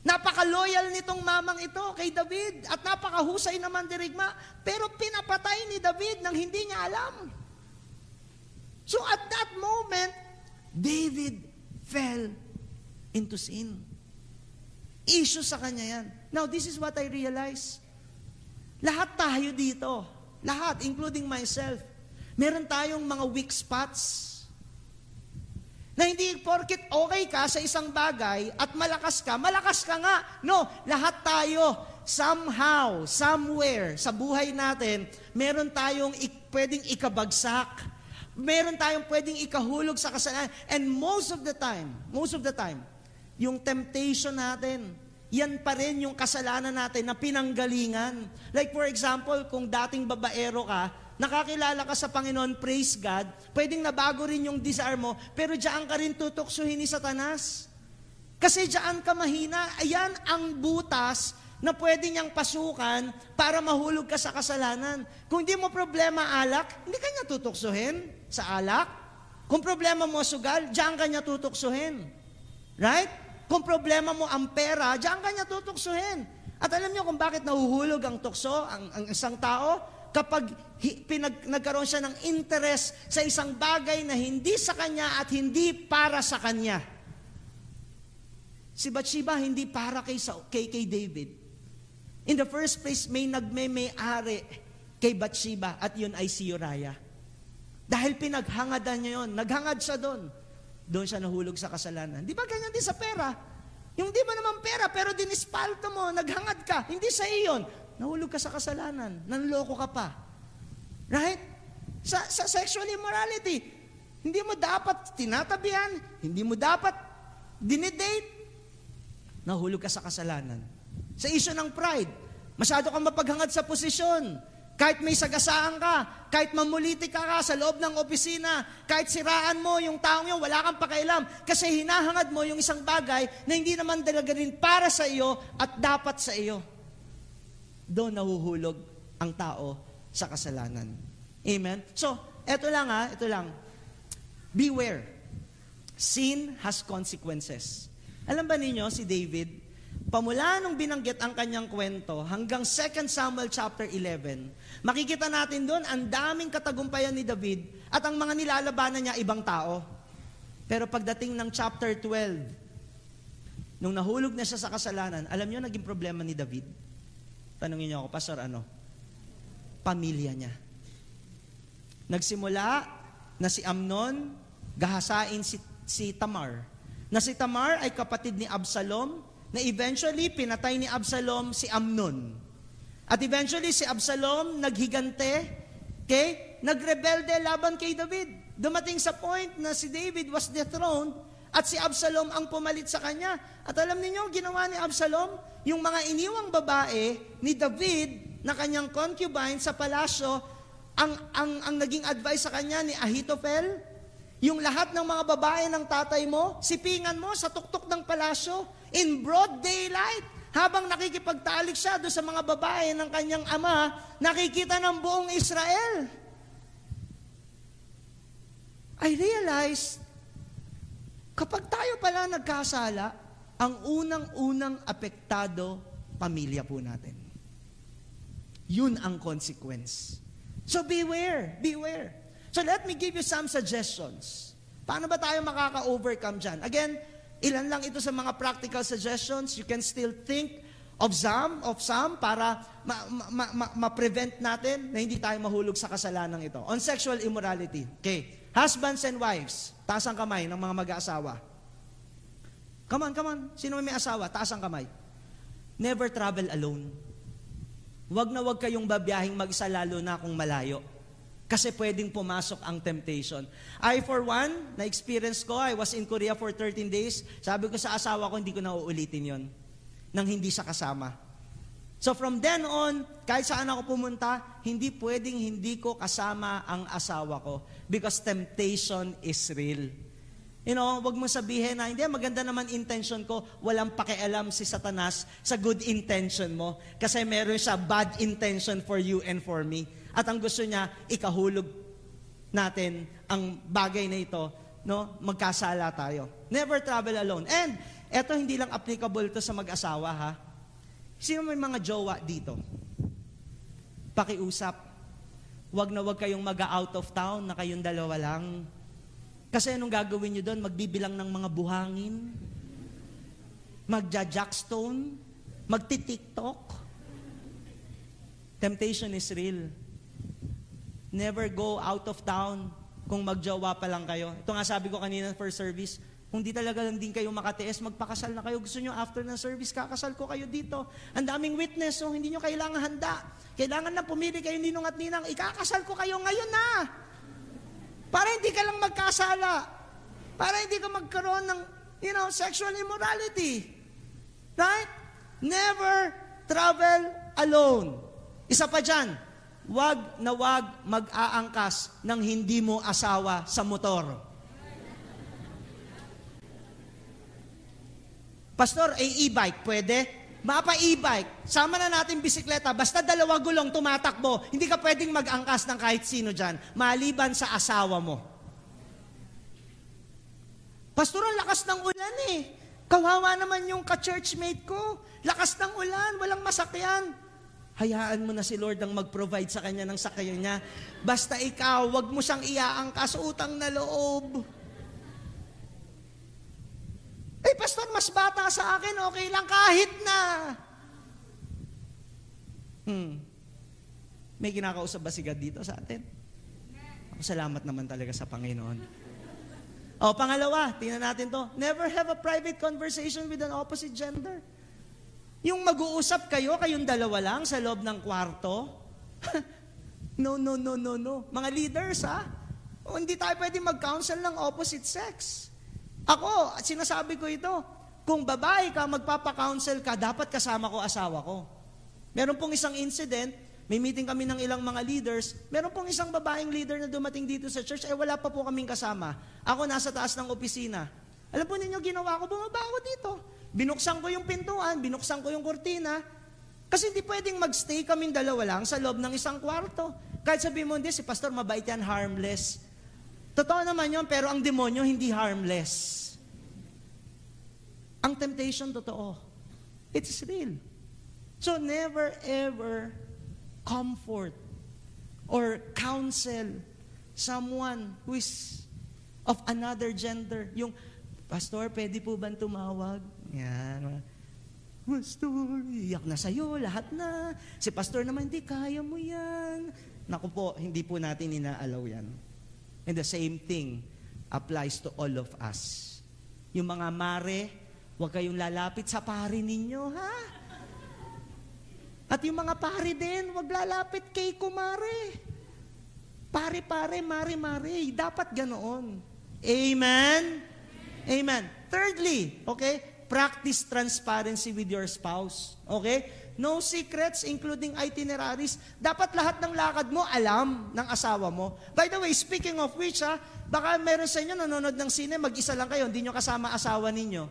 Napaka-loyal nitong mamang ito kay David at napakahusay naman dirigma. Pero pinapatay ni David nang hindi niya alam. So at that moment, David fell into sin. Issue sa kanya yan. Now, this is what I realize. Lahat tayo dito, lahat, including myself, meron tayong mga weak spots. Na hindi porkit okay ka sa isang bagay at malakas ka, malakas ka nga. No, lahat tayo, somehow, somewhere sa buhay natin, meron tayong ik- pwedeng ikabagsak. Meron tayong pwedeng ikahulog sa kasalanan. And most of the time, most of the time, yung temptation natin, yan pa rin yung kasalanan natin na pinanggalingan. Like for example, kung dating babaero ka, nakakilala ka sa Panginoon, praise God, pwedeng nabago rin yung desire mo, pero diyan ka rin tutuksuhin ni Satanas. Kasi diyan ka mahina, ayan ang butas na pwede niyang pasukan para mahulog ka sa kasalanan. Kung hindi mo problema alak, hindi ka niya tutuksuhin sa alak. Kung problema mo sugal, diyan ka niya tutuksuhin. Right? Kung problema mo ang pera, diyan ka niya tutuksuhin. At alam niyo kung bakit nahuhulog ang tukso, ang, ang isang tao? Kapag hi, pinag, nagkaroon siya ng interest sa isang bagay na hindi sa kanya at hindi para sa kanya. Si Bathsheba hindi para kay, kay, kay David. In the first place, may nagme-may-ari kay Bathsheba at yun ay si Uriah. Dahil pinaghangadan niya yun. Naghangad siya doon. Doon siya nahulog sa kasalanan. Di ba ganyan din sa pera? Yung di ba naman pera, pero dinispalto mo, naghangad ka, hindi sa iyon. Nahulog ka sa kasalanan. Nanloko ka pa. Right? Sa, sa sexual immorality, hindi mo dapat tinatabihan, hindi mo dapat dinidate. Nahulog ka sa kasalanan. Sa issue ng pride, masyado kang mapaghangad sa posisyon. Kahit may sagasaan ka, kahit mamuliti ka ka sa loob ng opisina, kahit siraan mo yung taong yun, wala kang pakialam. Kasi hinahangad mo yung isang bagay na hindi naman talaga rin para sa iyo at dapat sa iyo doon nahuhulog ang tao sa kasalanan. Amen? So, eto lang ha, ito lang. Beware. Sin has consequences. Alam ba ninyo, si David, pamula nung binanggit ang kanyang kwento hanggang 2 Samuel chapter 11, makikita natin doon ang daming katagumpayan ni David at ang mga nilalabanan niya ibang tao. Pero pagdating ng chapter 12, nung nahulog na siya sa kasalanan, alam niyo naging problema ni David? Tanungin niyo ako, Pastor, ano? Pamilya niya. Nagsimula na si Amnon, gahasain si, si Tamar. Na si Tamar ay kapatid ni Absalom, na eventually pinatay ni Absalom si Amnon. At eventually si Absalom naghigante, okay? Nagrebelde laban kay David. Dumating sa point na si David was dethroned at si Absalom ang pumalit sa kanya. At alam niyo ginawa ni Absalom? Yung mga iniwang babae ni David na kanyang concubine sa palasyo, ang, ang, ang naging advice sa kanya ni Ahitophel, yung lahat ng mga babae ng tatay mo, sipingan mo sa tuktok ng palasyo in broad daylight. Habang nakikipagtalik siya doon sa mga babae ng kanyang ama, nakikita ng buong Israel. I realized Kapag tayo pala nagkasala, ang unang-unang apektado, pamilya po natin. Yun ang consequence. So beware, beware. So let me give you some suggestions. Paano ba tayo makaka-overcome dyan? Again, ilan lang ito sa mga practical suggestions. You can still think of some, of some para ma-prevent ma- ma- natin na hindi tayo mahulog sa kasalanan ito. On sexual immorality. Okay. Husbands and wives, taas ang kamay ng mga mag-aasawa. Come on, come on. Sino may asawa? Taas ang kamay. Never travel alone. Huwag na huwag kayong babiyahing mag-isa lalo na kung malayo. Kasi pwedeng pumasok ang temptation. I, for one, na-experience ko, I was in Korea for 13 days. Sabi ko sa asawa ko, hindi ko na uulitin yon nang hindi sa kasama. So from then on, kahit saan ako pumunta, hindi pwedeng hindi ko kasama ang asawa ko. Because temptation is real. You know, wag mo sabihin na, hindi, maganda naman intention ko, walang pakialam si Satanas sa good intention mo. Kasi meron siya bad intention for you and for me. At ang gusto niya, ikahulog natin ang bagay na ito, no? Magkasala tayo. Never travel alone. And, eto hindi lang applicable to sa mag-asawa, ha? Sino may mga jowa dito? Pakiusap. Huwag na huwag kayong mag-out of town na kayong dalawa lang. Kasi anong gagawin nyo doon? Magbibilang ng mga buhangin? Magja-jackstone? Magti-tiktok? Temptation is real. Never go out of town kung magjowa pa lang kayo. Ito nga sabi ko kanina for service, kung di talaga lang din kayo makatiis, magpakasal na kayo. Gusto nyo after ng service, kakasal ko kayo dito. Ang daming witness, so hindi nyo kailangan handa. Kailangan na pumili kayo ninong at ninang, ikakasal ko kayo ngayon na. Para hindi ka lang magkasala. Para hindi ka magkaroon ng, you know, sexual immorality. Right? Never travel alone. Isa pa dyan, wag na wag mag-aangkas ng hindi mo asawa sa motor. Pastor, ay e-bike, pwede? Mapa e-bike, sama na natin bisikleta, basta dalawa gulong tumatakbo, hindi ka pwedeng mag-angkas ng kahit sino dyan, maliban sa asawa mo. Pastor, ang lakas ng ulan eh. Kawawa naman yung ka-churchmate ko. Lakas ng ulan, walang masakyan. Hayaan mo na si Lord ang mag-provide sa kanya ng sakayan niya. Basta ikaw, wag mo siyang iaangkas utang na loob. Eh, pastor, mas bata sa akin, okay lang kahit na. Hmm. May kinakausap ba si God dito sa atin? Ako salamat naman talaga sa Panginoon. O, pangalawa, tingnan natin to. Never have a private conversation with an opposite gender. Yung mag-uusap kayo, kayong dalawa lang sa loob ng kwarto? *laughs* no, no, no, no, no. Mga leaders, ha? O, hindi tayo pwede mag-counsel ng opposite sex. Ako, sinasabi ko ito, kung babae ka, magpapa-counsel ka, dapat kasama ko asawa ko. Meron pong isang incident, may meeting kami ng ilang mga leaders, meron pong isang babaeng leader na dumating dito sa church, eh wala pa po kaming kasama. Ako nasa taas ng opisina. Alam po ninyo, ginawa ko, bumaba ako dito. Binuksan ko yung pintuan, binuksan ko yung kurtina, kasi hindi pwedeng magstay kaming dalawa lang sa loob ng isang kwarto. Kahit sabihin mo, hindi, si pastor mabait yan, harmless. Totoo naman yun, pero ang demonyo hindi harmless. Ang temptation, totoo. It's real. So never ever comfort or counsel someone who is of another gender. Yung, Pastor, pwede po ba tumawag? Yan. Pastor, iyak na sa'yo, lahat na. Si pastor naman, hindi, kaya mo yan. Naku po, hindi po natin inaalaw yan. And the same thing applies to all of us. Yung mga mare, huwag kayong lalapit sa pari ninyo, ha? At yung mga pari din, huwag lalapit kay kumare. Pare-pare, mare-mare. Dapat ganoon. Amen? Amen. Thirdly, okay, practice transparency with your spouse. Okay? No secrets, including itineraries. Dapat lahat ng lakad mo, alam ng asawa mo. By the way, speaking of which, ha, baka meron sa inyo nanonood ng sine, mag-isa lang kayo, hindi nyo kasama asawa ninyo.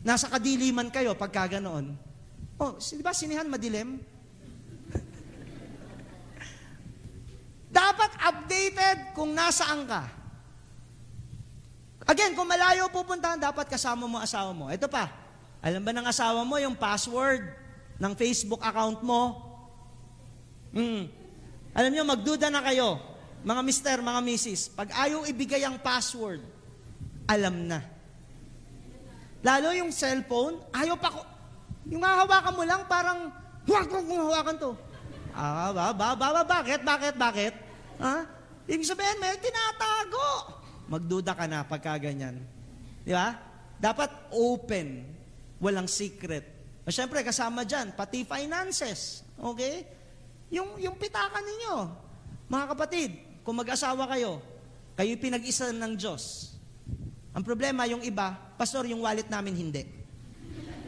Nasa kadiliman kayo pagka ganoon. Oh, di ba sinihan madilim? *laughs* Dapat updated kung nasaan ka. Again, kung malayo pupuntahan, dapat kasama mo asawa mo. Ito pa, alam ba ng asawa mo yung password ng Facebook account mo? Hmm. Alam nyo, magduda na kayo, mga mister, mga misis. Pag ayaw ibigay ang password, alam na. Lalo yung cellphone, ayaw pa ko. Yung hahawakan mo lang, parang, huwag kong hawakan to. Ah, ba, ba, ba, ba, bakit, bakit, bakit? Ha? Ibig sabihin, may tinatago. Magduda ka na pagka ganyan. Di ba? Dapat open. Walang secret. O syempre, kasama dyan, pati finances. Okay? Yung, yung pitaka ninyo. Mga kapatid, kung mag-asawa kayo, kayo pinag-isa ng Diyos. Ang problema, yung iba, pastor, yung wallet namin hindi.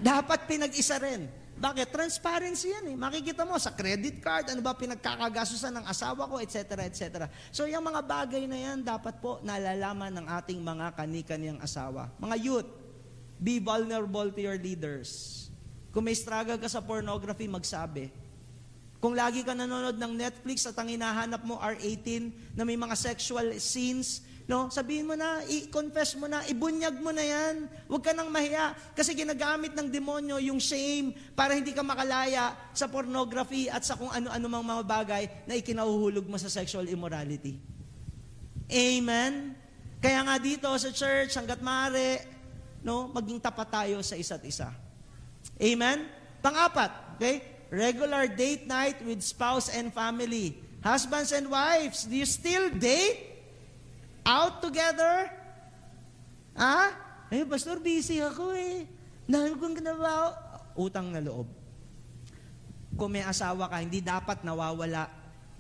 Dapat pinag-isa rin. Bakit? Transparency yan eh. Makikita mo sa credit card, ano ba pinagkakagasusan ng asawa ko, etc. etc. So yung mga bagay na yan, dapat po nalalaman ng ating mga kani-kaniyang asawa. Mga youth, be vulnerable to your leaders. Kung may struggle ka sa pornography, magsabi. Kung lagi ka nanonood ng Netflix at ang hinahanap mo R18 na may mga sexual scenes, No? Sabihin mo na, i-confess mo na, ibunyag mo na yan. Huwag ka nang mahiya. Kasi ginagamit ng demonyo yung shame para hindi ka makalaya sa pornography at sa kung ano-ano mang mga bagay na ikinahuhulog mo sa sexual immorality. Amen? Kaya nga dito sa church, hanggat maaari, no, maging tapat tayo sa isa't isa. Amen? Pangapat, okay? Regular date night with spouse and family. Husbands and wives, do you still date? Out together? Ha? Eh, pastor, busy ako eh. Dahil kong ginawa, utang na loob. Kung may asawa ka, hindi dapat nawawala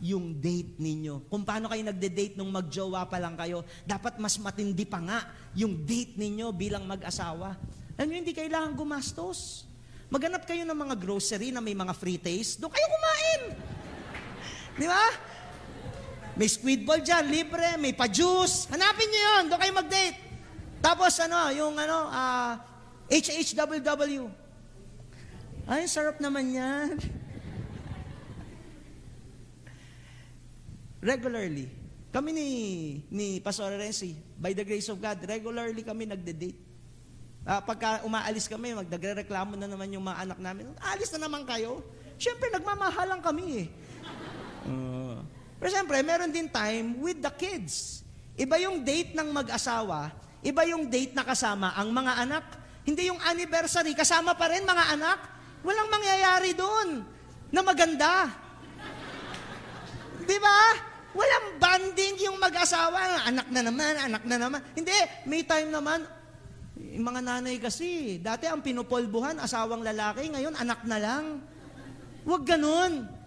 yung date ninyo. Kung paano kayo nagde-date nung magjowa pa lang kayo, dapat mas matindi pa nga yung date ninyo bilang mag-asawa. Alam nyo, hindi kailangan gumastos. Maganap kayo ng mga grocery na may mga free taste, doon kayo kumain. *laughs* Di ba? May squid ball dyan, libre, may pa-juice. Hanapin nyo yun, doon kayo mag-date. Tapos ano, yung ano, uh, ah, HHWW. Ay, sarap naman yan. regularly. Kami ni, ni Pastor Renzi, by the grace of God, regularly kami nagde-date. Uh, pagka umaalis kami, magdagre-reklamo na naman yung mga anak namin, alis na naman kayo. Siyempre, nagmamahalan kami eh. Uh, pero siyempre, meron din time with the kids. Iba yung date ng mag-asawa, iba yung date na kasama ang mga anak. Hindi yung anniversary, kasama pa rin mga anak. Walang mangyayari doon na maganda. Di ba? Walang bonding yung mag-asawa. Anak na naman, anak na naman. Hindi, may time naman. Yung mga nanay kasi, dati ang pinupolbuhan, asawang lalaki, ngayon anak na lang. Huwag ganun.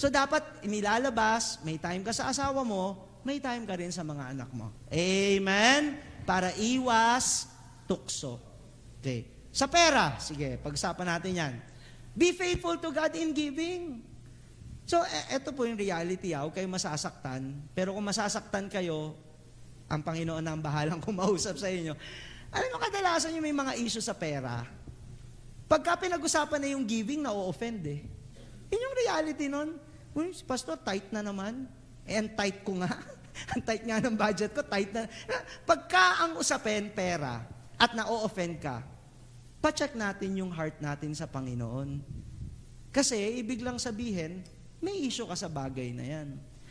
So dapat inilalabas, may time ka sa asawa mo, may time ka rin sa mga anak mo. Amen? Para iwas tukso. Okay. Sa pera, sige, pag-usapan natin yan. Be faithful to God in giving. So, e- eto po yung reality, ah. Huwag kayo masasaktan. Pero kung masasaktan kayo, ang Panginoon na ang bahalang *laughs* kumausap sa inyo. Alam mo, kadalasan yung may mga issue sa pera. Pagka pinag-usapan na yung giving, na-offend eh. Yun yung reality nun. Uy, si pastor, tight na naman. Eh, tight ko nga. *laughs* ang tight nga ng budget ko, tight na. Pagka ang usapin, pera, at na-offend ka, pacheck natin yung heart natin sa Panginoon. Kasi, ibig lang sabihin, may issue ka sa bagay na yan.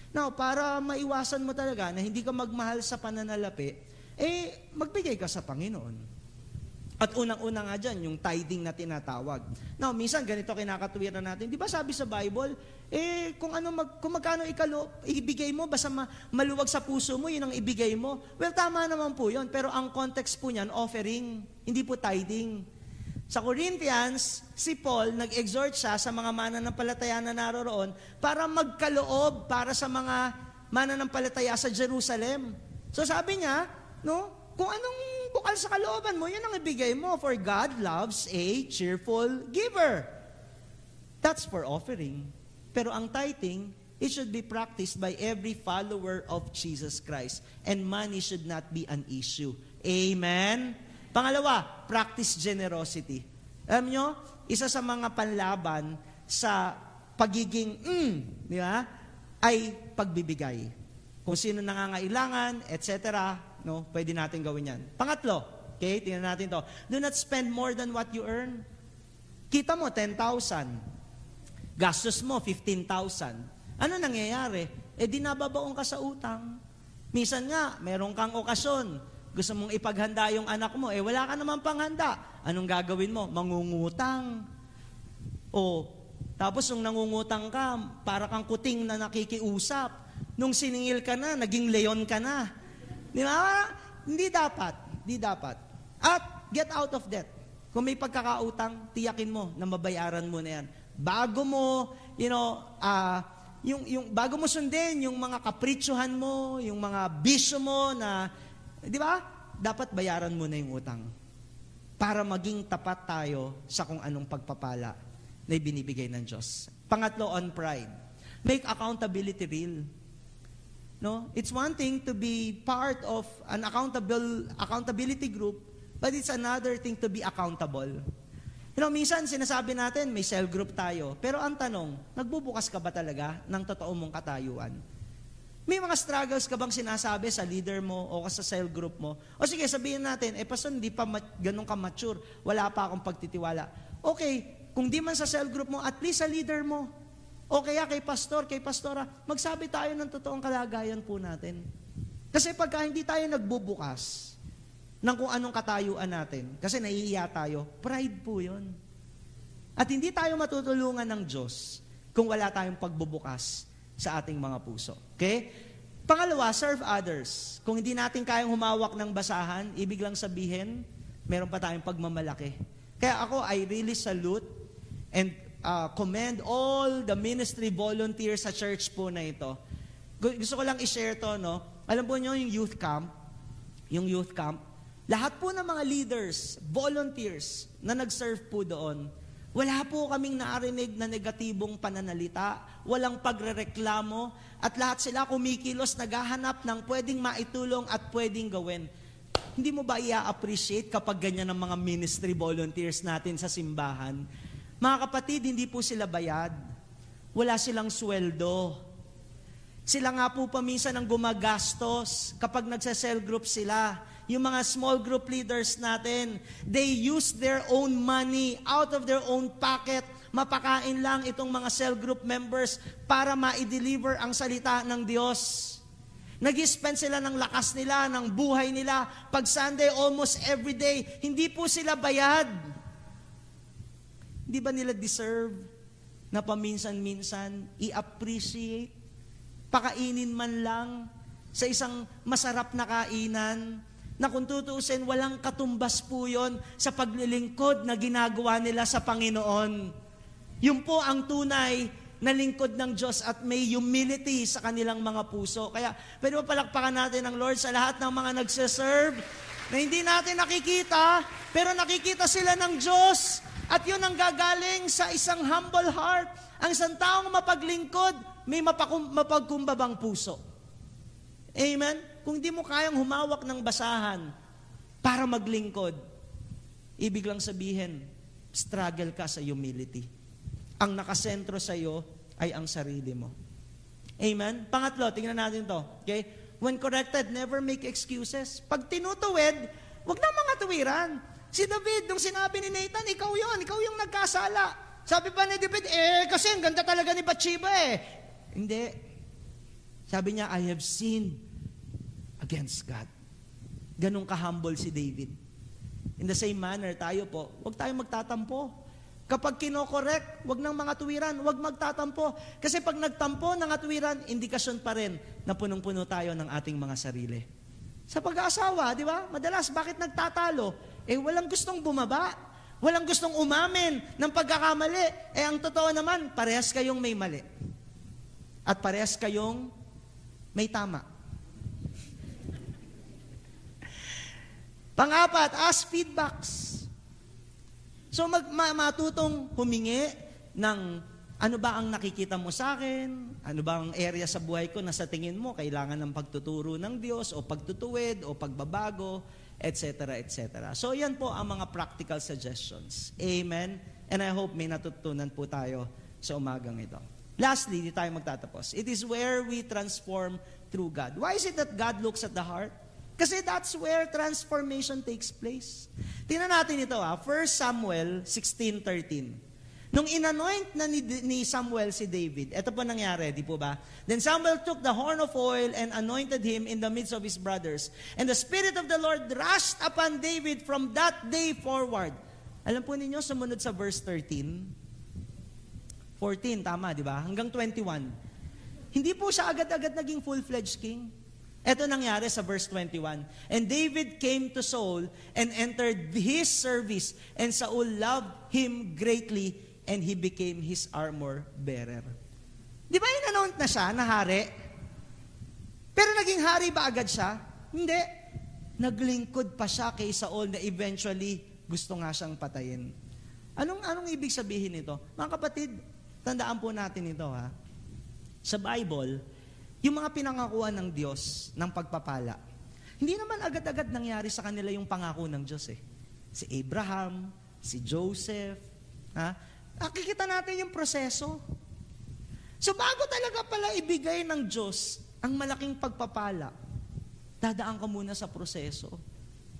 Now, para maiwasan mo talaga na hindi ka magmahal sa pananalapi, eh, magbigay ka sa Panginoon. At unang-una nga dyan, yung tithing na tinatawag. Now, minsan ganito kinakatuwiran natin. Di ba sabi sa Bible, eh, kung, ano mag, kung magkano ikalo, ibigay mo, basta ma, maluwag sa puso mo, yun ang ibigay mo. Well, tama naman po yun. Pero ang context po niyan, offering, hindi po tithing. Sa Corinthians, si Paul, nag-exhort siya sa mga mananampalataya na naroroon para magkaloob para sa mga mananampalataya sa Jerusalem. So sabi niya, no, kung anong bukal sa kalooban mo, yan ang ibigay mo. For God loves a cheerful giver. That's for offering. Pero ang tithing, it should be practiced by every follower of Jesus Christ. And money should not be an issue. Amen? Pangalawa, practice generosity. Alam nyo, isa sa mga panlaban sa pagiging mm, di ba, ay pagbibigay. Kung sino nangangailangan, etc., no? Pwede natin gawin yan. Pangatlo, okay, tingnan natin to. Do not spend more than what you earn. Kita mo, 10,000. Gastos mo, 15,000. Ano nangyayari? Eh, dinababaong ka sa utang. Misan nga, meron kang okasyon. Gusto mong ipaghanda yung anak mo. Eh, wala ka naman panghanda. Anong gagawin mo? Mangungutang. O, tapos nung nangungutang ka, para kang kuting na nakikiusap. Nung siningil ka na, naging leon ka na. Di ba? Hindi dapat. Hindi dapat. At get out of debt. Kung may pagkakautang, tiyakin mo na mabayaran mo na yan. Bago mo, you know, uh, Yung, yung, bago mo sundin, yung mga kapritsuhan mo, yung mga bisyo mo na, di ba? Dapat bayaran mo na yung utang. Para maging tapat tayo sa kung anong pagpapala na ibinibigay ng Diyos. Pangatlo, on pride. Make accountability real. No? It's one thing to be part of an accountable accountability group, but it's another thing to be accountable. You know, minsan sinasabi natin may cell group tayo, pero ang tanong, nagbubukas ka ba talaga ng totoo mong katayuan? May mga struggles ka bang sinasabi sa leader mo o sa cell group mo? O sige, sabihin natin, eh pastor, hindi pa mat- ganun ka mature, wala pa akong pagtitiwala. Okay, kung di man sa cell group mo, at least sa leader mo, o kaya kay pastor, kay pastora, magsabi tayo ng totoong kalagayan po natin. Kasi pagka hindi tayo nagbubukas ng kung anong katayuan natin, kasi nahihiya tayo, pride po yun. At hindi tayo matutulungan ng Diyos kung wala tayong pagbubukas sa ating mga puso. Okay? Pangalawa, serve others. Kung hindi natin kayang humawak ng basahan, ibig lang sabihin, meron pa tayong pagmamalaki. Kaya ako, I really salute and uh, commend all the ministry volunteers sa church po na ito. Gusto ko lang i-share to, no? Alam po nyo yung youth camp, yung youth camp, lahat po ng mga leaders, volunteers na nag-serve po doon, wala po kaming narinig na negatibong pananalita, walang pagrereklamo, at lahat sila kumikilos, naghahanap ng pwedeng maitulong at pwedeng gawin. Hindi mo ba i-appreciate kapag ganyan ang mga ministry volunteers natin sa simbahan? Mga kapatid, hindi po sila bayad. Wala silang sweldo. Sila nga po paminsan ang gumagastos kapag nagsa-cell group sila. Yung mga small group leaders natin, they use their own money out of their own pocket. Mapakain lang itong mga cell group members para ma-deliver ang salita ng Diyos. Nag-spend sila ng lakas nila, ng buhay nila. Pag Sunday, almost every day, hindi po sila bayad. Di ba nila deserve na paminsan-minsan i-appreciate, pakainin man lang sa isang masarap na kainan na kung tutuusin, walang katumbas po yon sa paglilingkod na ginagawa nila sa Panginoon. Yun po ang tunay na lingkod ng Diyos at may humility sa kanilang mga puso. Kaya pwede mo palakpakan natin ang Lord sa lahat ng mga nagsiserve na hindi natin nakikita, pero nakikita sila ng Diyos at yun ang gagaling sa isang humble heart. Ang isang taong mapaglingkod, may mapakum- mapagkumbabang puso. Amen? Kung di mo kayang humawak ng basahan para maglingkod, ibig lang sabihin, struggle ka sa humility. Ang nakasentro sa iyo ay ang sarili mo. Amen? Pangatlo, tingnan natin to. Okay? When corrected, never make excuses. Pag tinutuwid, wag na mga tuwiran. Si David, nung sinabi ni Nathan, ikaw yon, ikaw yung nagkasala. Sabi pa ni David, eh, kasi ang ganda talaga ni Bathsheba eh. Hindi. Sabi niya, I have sinned against God. Ganong ka-humble si David. In the same manner, tayo po, huwag tayong magtatampo. Kapag kinokorek, wag ng mga tuwiran, wag magtatampo. Kasi pag nagtampo ng tuwiran, indikasyon pa rin na punong-puno tayo ng ating mga sarili. Sa pag-aasawa, di ba? Madalas, bakit nagtatalo? Eh walang gustong bumaba. Walang gustong umamin ng pagkakamali. Eh ang totoo naman, parehas kayong may mali. At parehas kayong may tama. Pangapat, ask feedbacks. So mag, ma, matutong humingi ng ano ba ang nakikita mo sa akin? Ano ba ang area sa buhay ko na sa tingin mo kailangan ng pagtuturo ng Diyos o pagtutuwid o pagbabago? Etc., etc. So yan po ang mga practical suggestions. Amen? And I hope may natutunan po tayo sa umagang ito. Lastly, di tayo magtatapos. It is where we transform through God. Why is it that God looks at the heart? Kasi that's where transformation takes place. Tingnan natin ito ah, 1 Samuel 16.13. Nung inanoint na ni, Samuel si David, ito po nangyari, di po ba? Then Samuel took the horn of oil and anointed him in the midst of his brothers. And the Spirit of the Lord rushed upon David from that day forward. Alam po ninyo, sumunod sa verse 13, 14, tama, di ba? Hanggang 21. Hindi po siya agad-agad naging full-fledged king. Ito nangyari sa verse 21. And David came to Saul and entered his service, and Saul loved him greatly and he became his armor bearer. Di ba Enthroned na siya, na hari. Pero naging hari ba agad siya? Hindi. Naglingkod pa siya kay Saul na eventually gusto nga siyang patayin. Anong, anong ibig sabihin nito? Mga kapatid, tandaan po natin ito ha. Sa Bible, yung mga pinangakuan ng Diyos ng pagpapala, hindi naman agad-agad nangyari sa kanila yung pangako ng Diyos eh. Si Abraham, si Joseph, ha? Nakikita natin yung proseso. So bago talaga pala ibigay ng Diyos ang malaking pagpapala, dadaan ka muna sa proseso.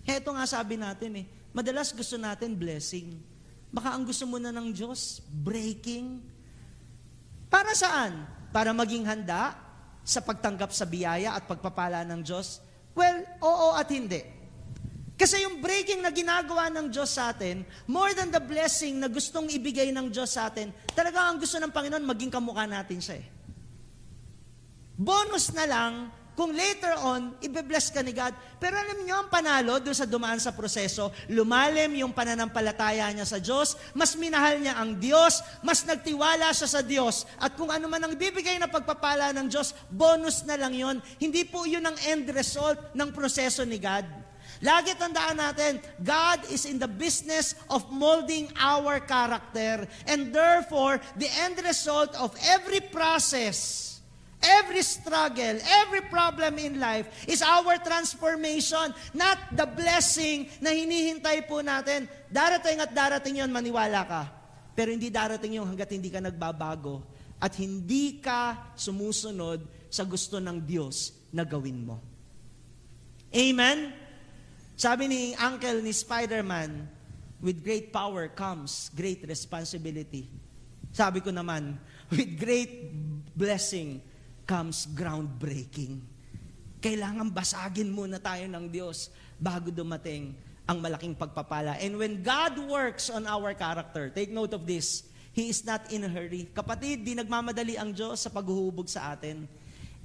Heto nga sabi natin eh, madalas gusto natin blessing. Baka ang gusto muna ng Diyos, breaking. Para saan? Para maging handa sa pagtanggap sa biyaya at pagpapala ng Diyos? Well, oo at hindi. Kasi yung breaking na ginagawa ng Diyos sa atin, more than the blessing na gustong ibigay ng Diyos sa atin, talaga ang gusto ng Panginoon, maging kamukha natin siya eh. Bonus na lang kung later on, ibe-bless ka ni God. Pero alam niyo ang panalo doon sa dumaan sa proseso, lumalim yung pananampalataya niya sa Diyos, mas minahal niya ang Diyos, mas nagtiwala siya sa Diyos. At kung ano man ang bibigay na pagpapala ng Diyos, bonus na lang yon. Hindi po yun ang end result ng proseso ni God. Lagi tandaan natin, God is in the business of molding our character. And therefore, the end result of every process Every struggle, every problem in life is our transformation, not the blessing na hinihintay po natin. Darating at darating yon maniwala ka. Pero hindi darating yung hanggat hindi ka nagbabago at hindi ka sumusunod sa gusto ng Diyos na gawin mo. Amen? Sabi ni uncle ni Spider-Man, with great power comes great responsibility. Sabi ko naman, with great blessing comes groundbreaking. Kailangan basagin muna tayo ng Diyos bago dumating ang malaking pagpapala. And when God works on our character, take note of this, He is not in a hurry. Kapatid, di nagmamadali ang Diyos sa paghuhubog sa atin.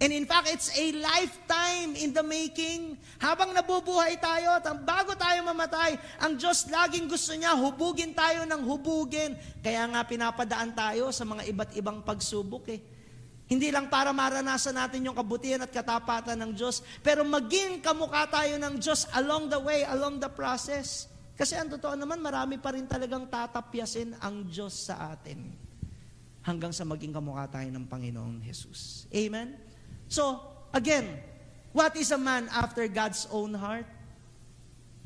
And in fact, it's a lifetime in the making. Habang nabubuhay tayo, bago tayo mamatay, ang Diyos laging gusto niya, hubugin tayo ng hubugin. Kaya nga pinapadaan tayo sa mga iba't ibang pagsubok eh. Hindi lang para maranasan natin yung kabutihan at katapatan ng Diyos, pero maging kamukha tayo ng Diyos along the way, along the process. Kasi ang totoo naman, marami pa rin talagang tatapyasin ang Diyos sa atin hanggang sa maging kamukha tayo ng Panginoong Jesus. Amen? So, again, what is a man after God's own heart?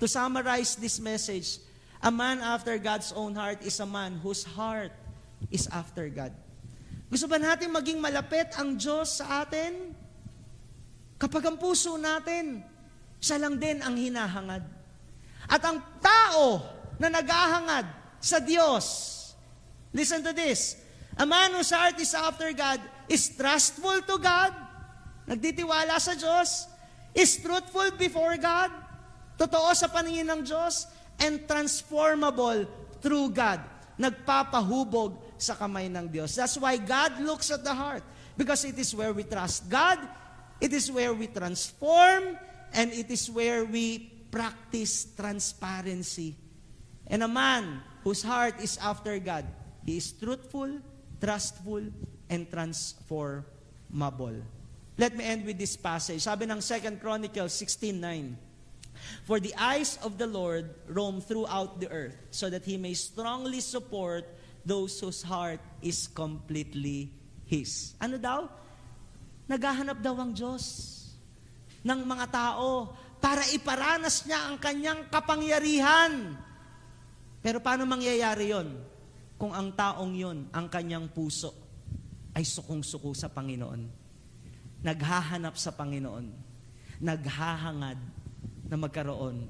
To summarize this message, a man after God's own heart is a man whose heart is after God. Gusto ba natin maging malapit ang Diyos sa atin? Kapag ang puso natin, siya lang din ang hinahangad. At ang tao na naghahangad sa Diyos, listen to this, a man whose heart is after God is trustful to God, nagtitiwala sa Diyos, is truthful before God, totoo sa paningin ng Diyos, and transformable through God. Nagpapahubog sa kamay ng Diyos. That's why God looks at the heart. Because it is where we trust God, it is where we transform, and it is where we practice transparency. And a man whose heart is after God, he is truthful, trustful, and transformable. Let me end with this passage. Sabi ng 2 Chronicles 16.9, For the eyes of the Lord roam throughout the earth, so that He may strongly support those whose heart is completely His. Ano daw? Naghahanap daw ang Diyos ng mga tao para iparanas niya ang kanyang kapangyarihan. Pero paano mangyayari yon? Kung ang taong yon, ang kanyang puso, ay sukong-suko sa Panginoon. Naghahanap sa Panginoon. Naghahangad na magkaroon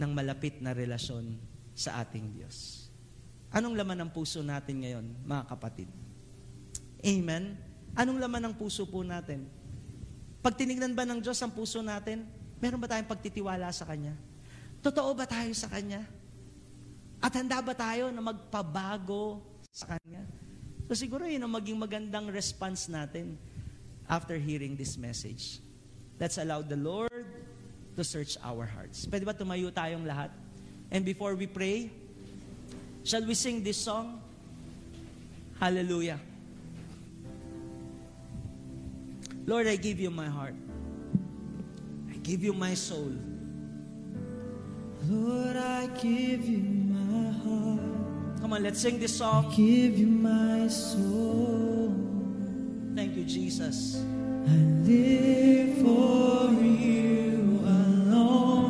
ng malapit na relasyon sa ating Diyos. Anong laman ng puso natin ngayon, mga kapatid? Amen? Anong laman ng puso po natin? Pag tinignan ba ng Diyos ang puso natin, meron ba tayong pagtitiwala sa Kanya? Totoo ba tayo sa Kanya? At handa ba tayo na magpabago sa Kanya? So siguro yun ang maging magandang response natin after hearing this message. Let's allow the Lord to search our hearts. Pwede ba tumayo tayong lahat? And before we pray, Shall we sing this song? Hallelujah. Lord, I give you my heart. I give you my soul. Lord, I give you my heart. Come on, let's sing this song. I Give you my soul. Thank you, Jesus. I live for you alone.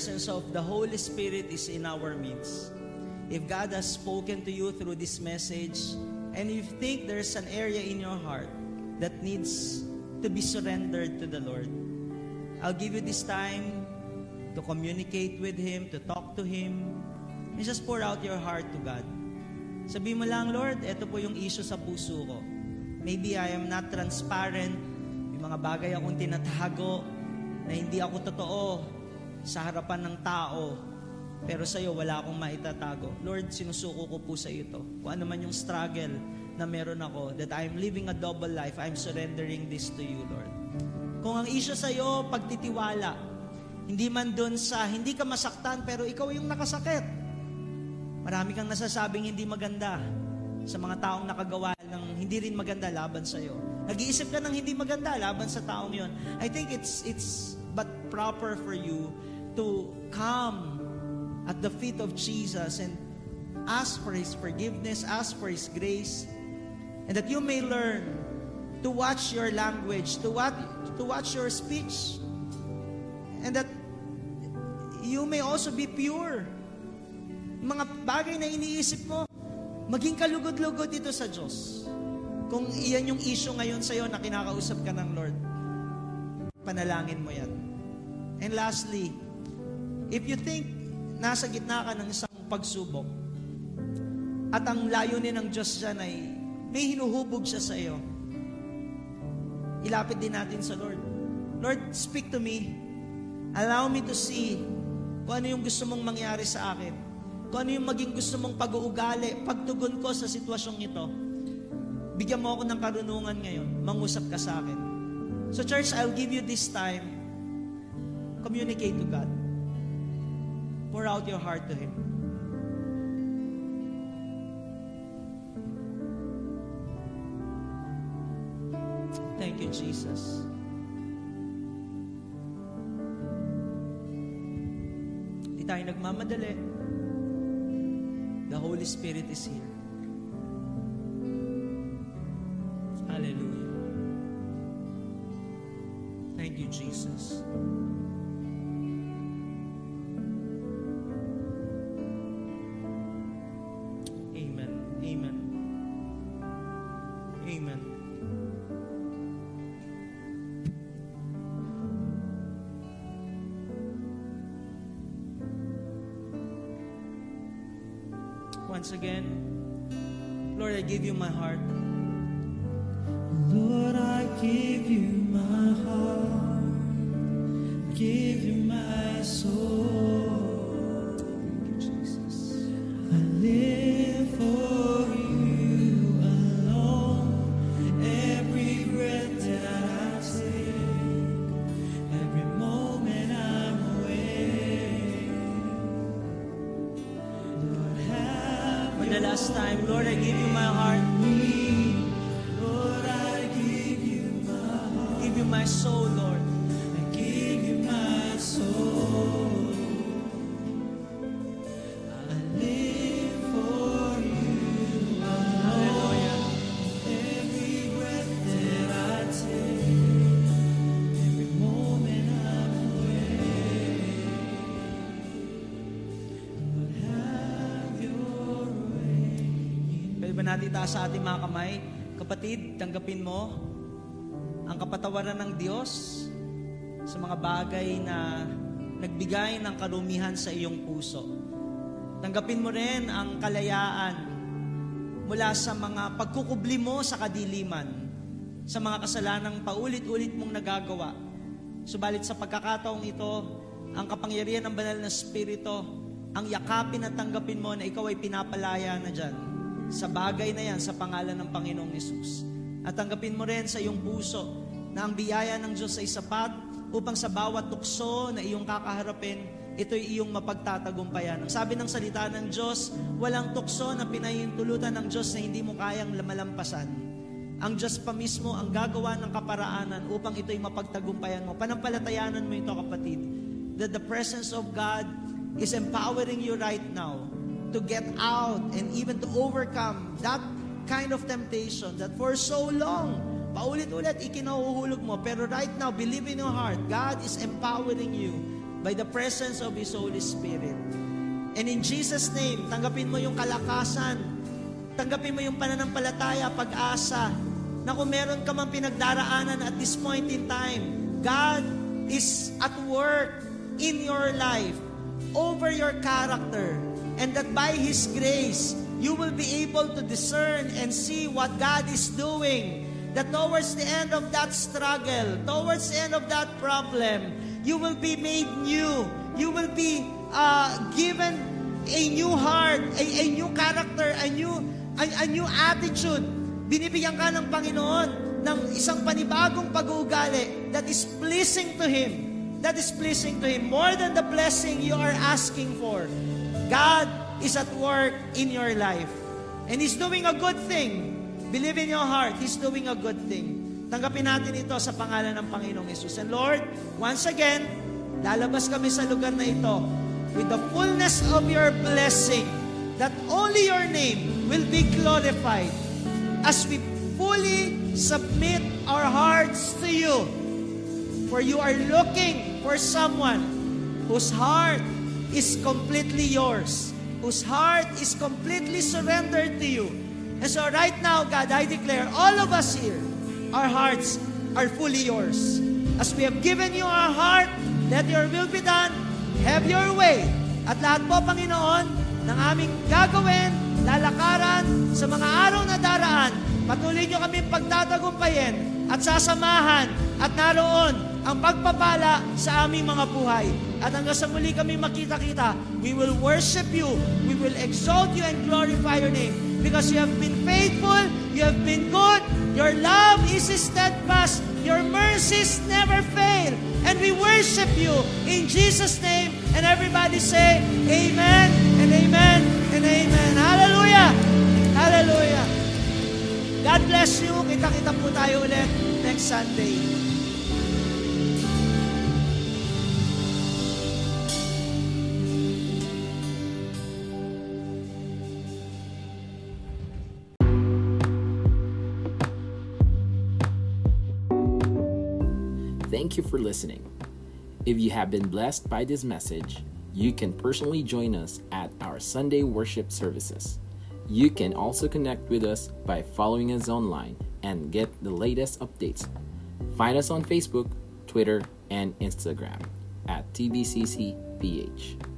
Presence of the Holy Spirit is in our midst. If God has spoken to you through this message, and you think there's an area in your heart that needs to be surrendered to the Lord, I'll give you this time to communicate with Him, to talk to Him, and just pour out your heart to God. Sabi mo lang, Lord, ito po yung issue sa puso ko. Maybe I am not transparent. May mga bagay akong tinatago na hindi ako totoo sa harapan ng tao. Pero sa iyo, wala akong maitatago. Lord, sinusuko ko po sa iyo ito. Kung ano man yung struggle na meron ako, that I'm living a double life, I'm surrendering this to you, Lord. Kung ang issue sa iyo, pagtitiwala, hindi man doon sa, hindi ka masaktan, pero ikaw yung nakasakit. Marami kang nasasabing hindi maganda sa mga taong nakagawa ng hindi rin maganda laban sa iyo. Nag-iisip ka ng hindi maganda laban sa taong yon. I think it's it's but proper for you to come at the feet of Jesus and ask for His forgiveness, ask for His grace, and that you may learn to watch your language, to watch, to watch your speech, and that you may also be pure. Mga bagay na iniisip mo, maging kalugod-lugod dito sa Diyos. Kung iyan yung issue ngayon sa'yo na kinakausap ka ng Lord, panalangin mo yan. And lastly, if you think nasa gitna ka ng isang pagsubok, at ang layunin ng Diyos dyan ay may hinuhubog siya sa iyo, ilapit din natin sa Lord. Lord, speak to me. Allow me to see kung ano yung gusto mong mangyari sa akin. Kung ano yung maging gusto mong pag-uugali, pagtugon ko sa sitwasyong ito. Bigyan mo ako ng karunungan ngayon. Mangusap ka sa akin. So church, I'll give you this time. Communicate to God. Pour out your heart to Him. Thank you, Jesus. Hindi tayo nagmamadali. The Holy Spirit is here. Hallelujah. Thank you, Jesus. Once again, Lord, I give you my heart. Way. Pwede ba natin taas sa ating mga kamay? Kapatid, tanggapin mo ang kapatawaran ng Diyos sa mga bagay na nagbigay ng karumihan sa iyong puso. Tanggapin mo rin ang kalayaan mula sa mga pagkukubli mo sa kadiliman, sa mga kasalanang paulit-ulit mong nagagawa. Subalit sa pagkakataong ito, ang kapangyarihan ng banal na Espiritu, ang yakapin at tanggapin mo na ikaw ay pinapalaya na dyan sa bagay na yan sa pangalan ng Panginoong Yesus. At tanggapin mo rin sa iyong puso na ang biyaya ng Diyos ay sapat upang sa bawat tukso na iyong kakaharapin, ito'y iyong mapagtatagumpayan. Ang sabi ng salita ng Diyos, walang tukso na pinahintulutan ng Diyos na hindi mo kayang malampasan. Ang Diyos pa mismo ang gagawa ng kaparaanan upang ito'y mapagtagumpayan mo. Panampalatayanan mo ito kapatid. That the presence of God is empowering you right now to get out and even to overcome that kind of temptation that for so long, paulit-ulit ikinahuhulog mo. Pero right now, believe in your heart, God is empowering you by the presence of His Holy Spirit. And in Jesus' name, tanggapin mo yung kalakasan, tanggapin mo yung pananampalataya, pag-asa, na kung meron ka mang pinagdaraanan at this point in time, God is at work in your life, over your character, and that by His grace, you will be able to discern and see what God is doing. That towards the end of that struggle, towards the end of that problem, you will be made new. You will be uh, given a new heart, a, a new character, a new, a, a new attitude. Binibigyan ka ng Panginoon ng isang panibagong pag-uugali that is pleasing to Him. That is pleasing to Him. More than the blessing you are asking for. God is at work in your life. And He's doing a good thing. Believe in your heart, He's doing a good thing. Tanggapin natin ito sa pangalan ng Panginoong Yesus. And Lord, once again, lalabas kami sa lugar na ito with the fullness of your blessing that only your name will be glorified as we fully submit our hearts to you. For you are looking for someone whose heart is completely yours, whose heart is completely surrendered to you. And so right now, God, I declare all of us here, our hearts are fully yours. As we have given you our heart, let your will be done, have your way. At lahat po, Panginoon, ng aming gagawin, lalakaran sa mga araw na daraan, patuloy nyo kami pagtatagumpayin at sasamahan at naroon ang pagpapala sa aming mga buhay. At hanggang sa muli kami makita-kita, we will worship you, we will exalt you and glorify your name because you have been faithful, you have been good, your love is steadfast, your mercies never fail. And we worship you in Jesus' name. And everybody say, Amen and Amen and Amen. Hallelujah! Hallelujah! God bless you. Kita-kita po tayo ulit next Sunday. You for listening. If you have been blessed by this message, you can personally join us at our Sunday worship services. You can also connect with us by following us online and get the latest updates. Find us on Facebook, Twitter, and Instagram at TBCCPH.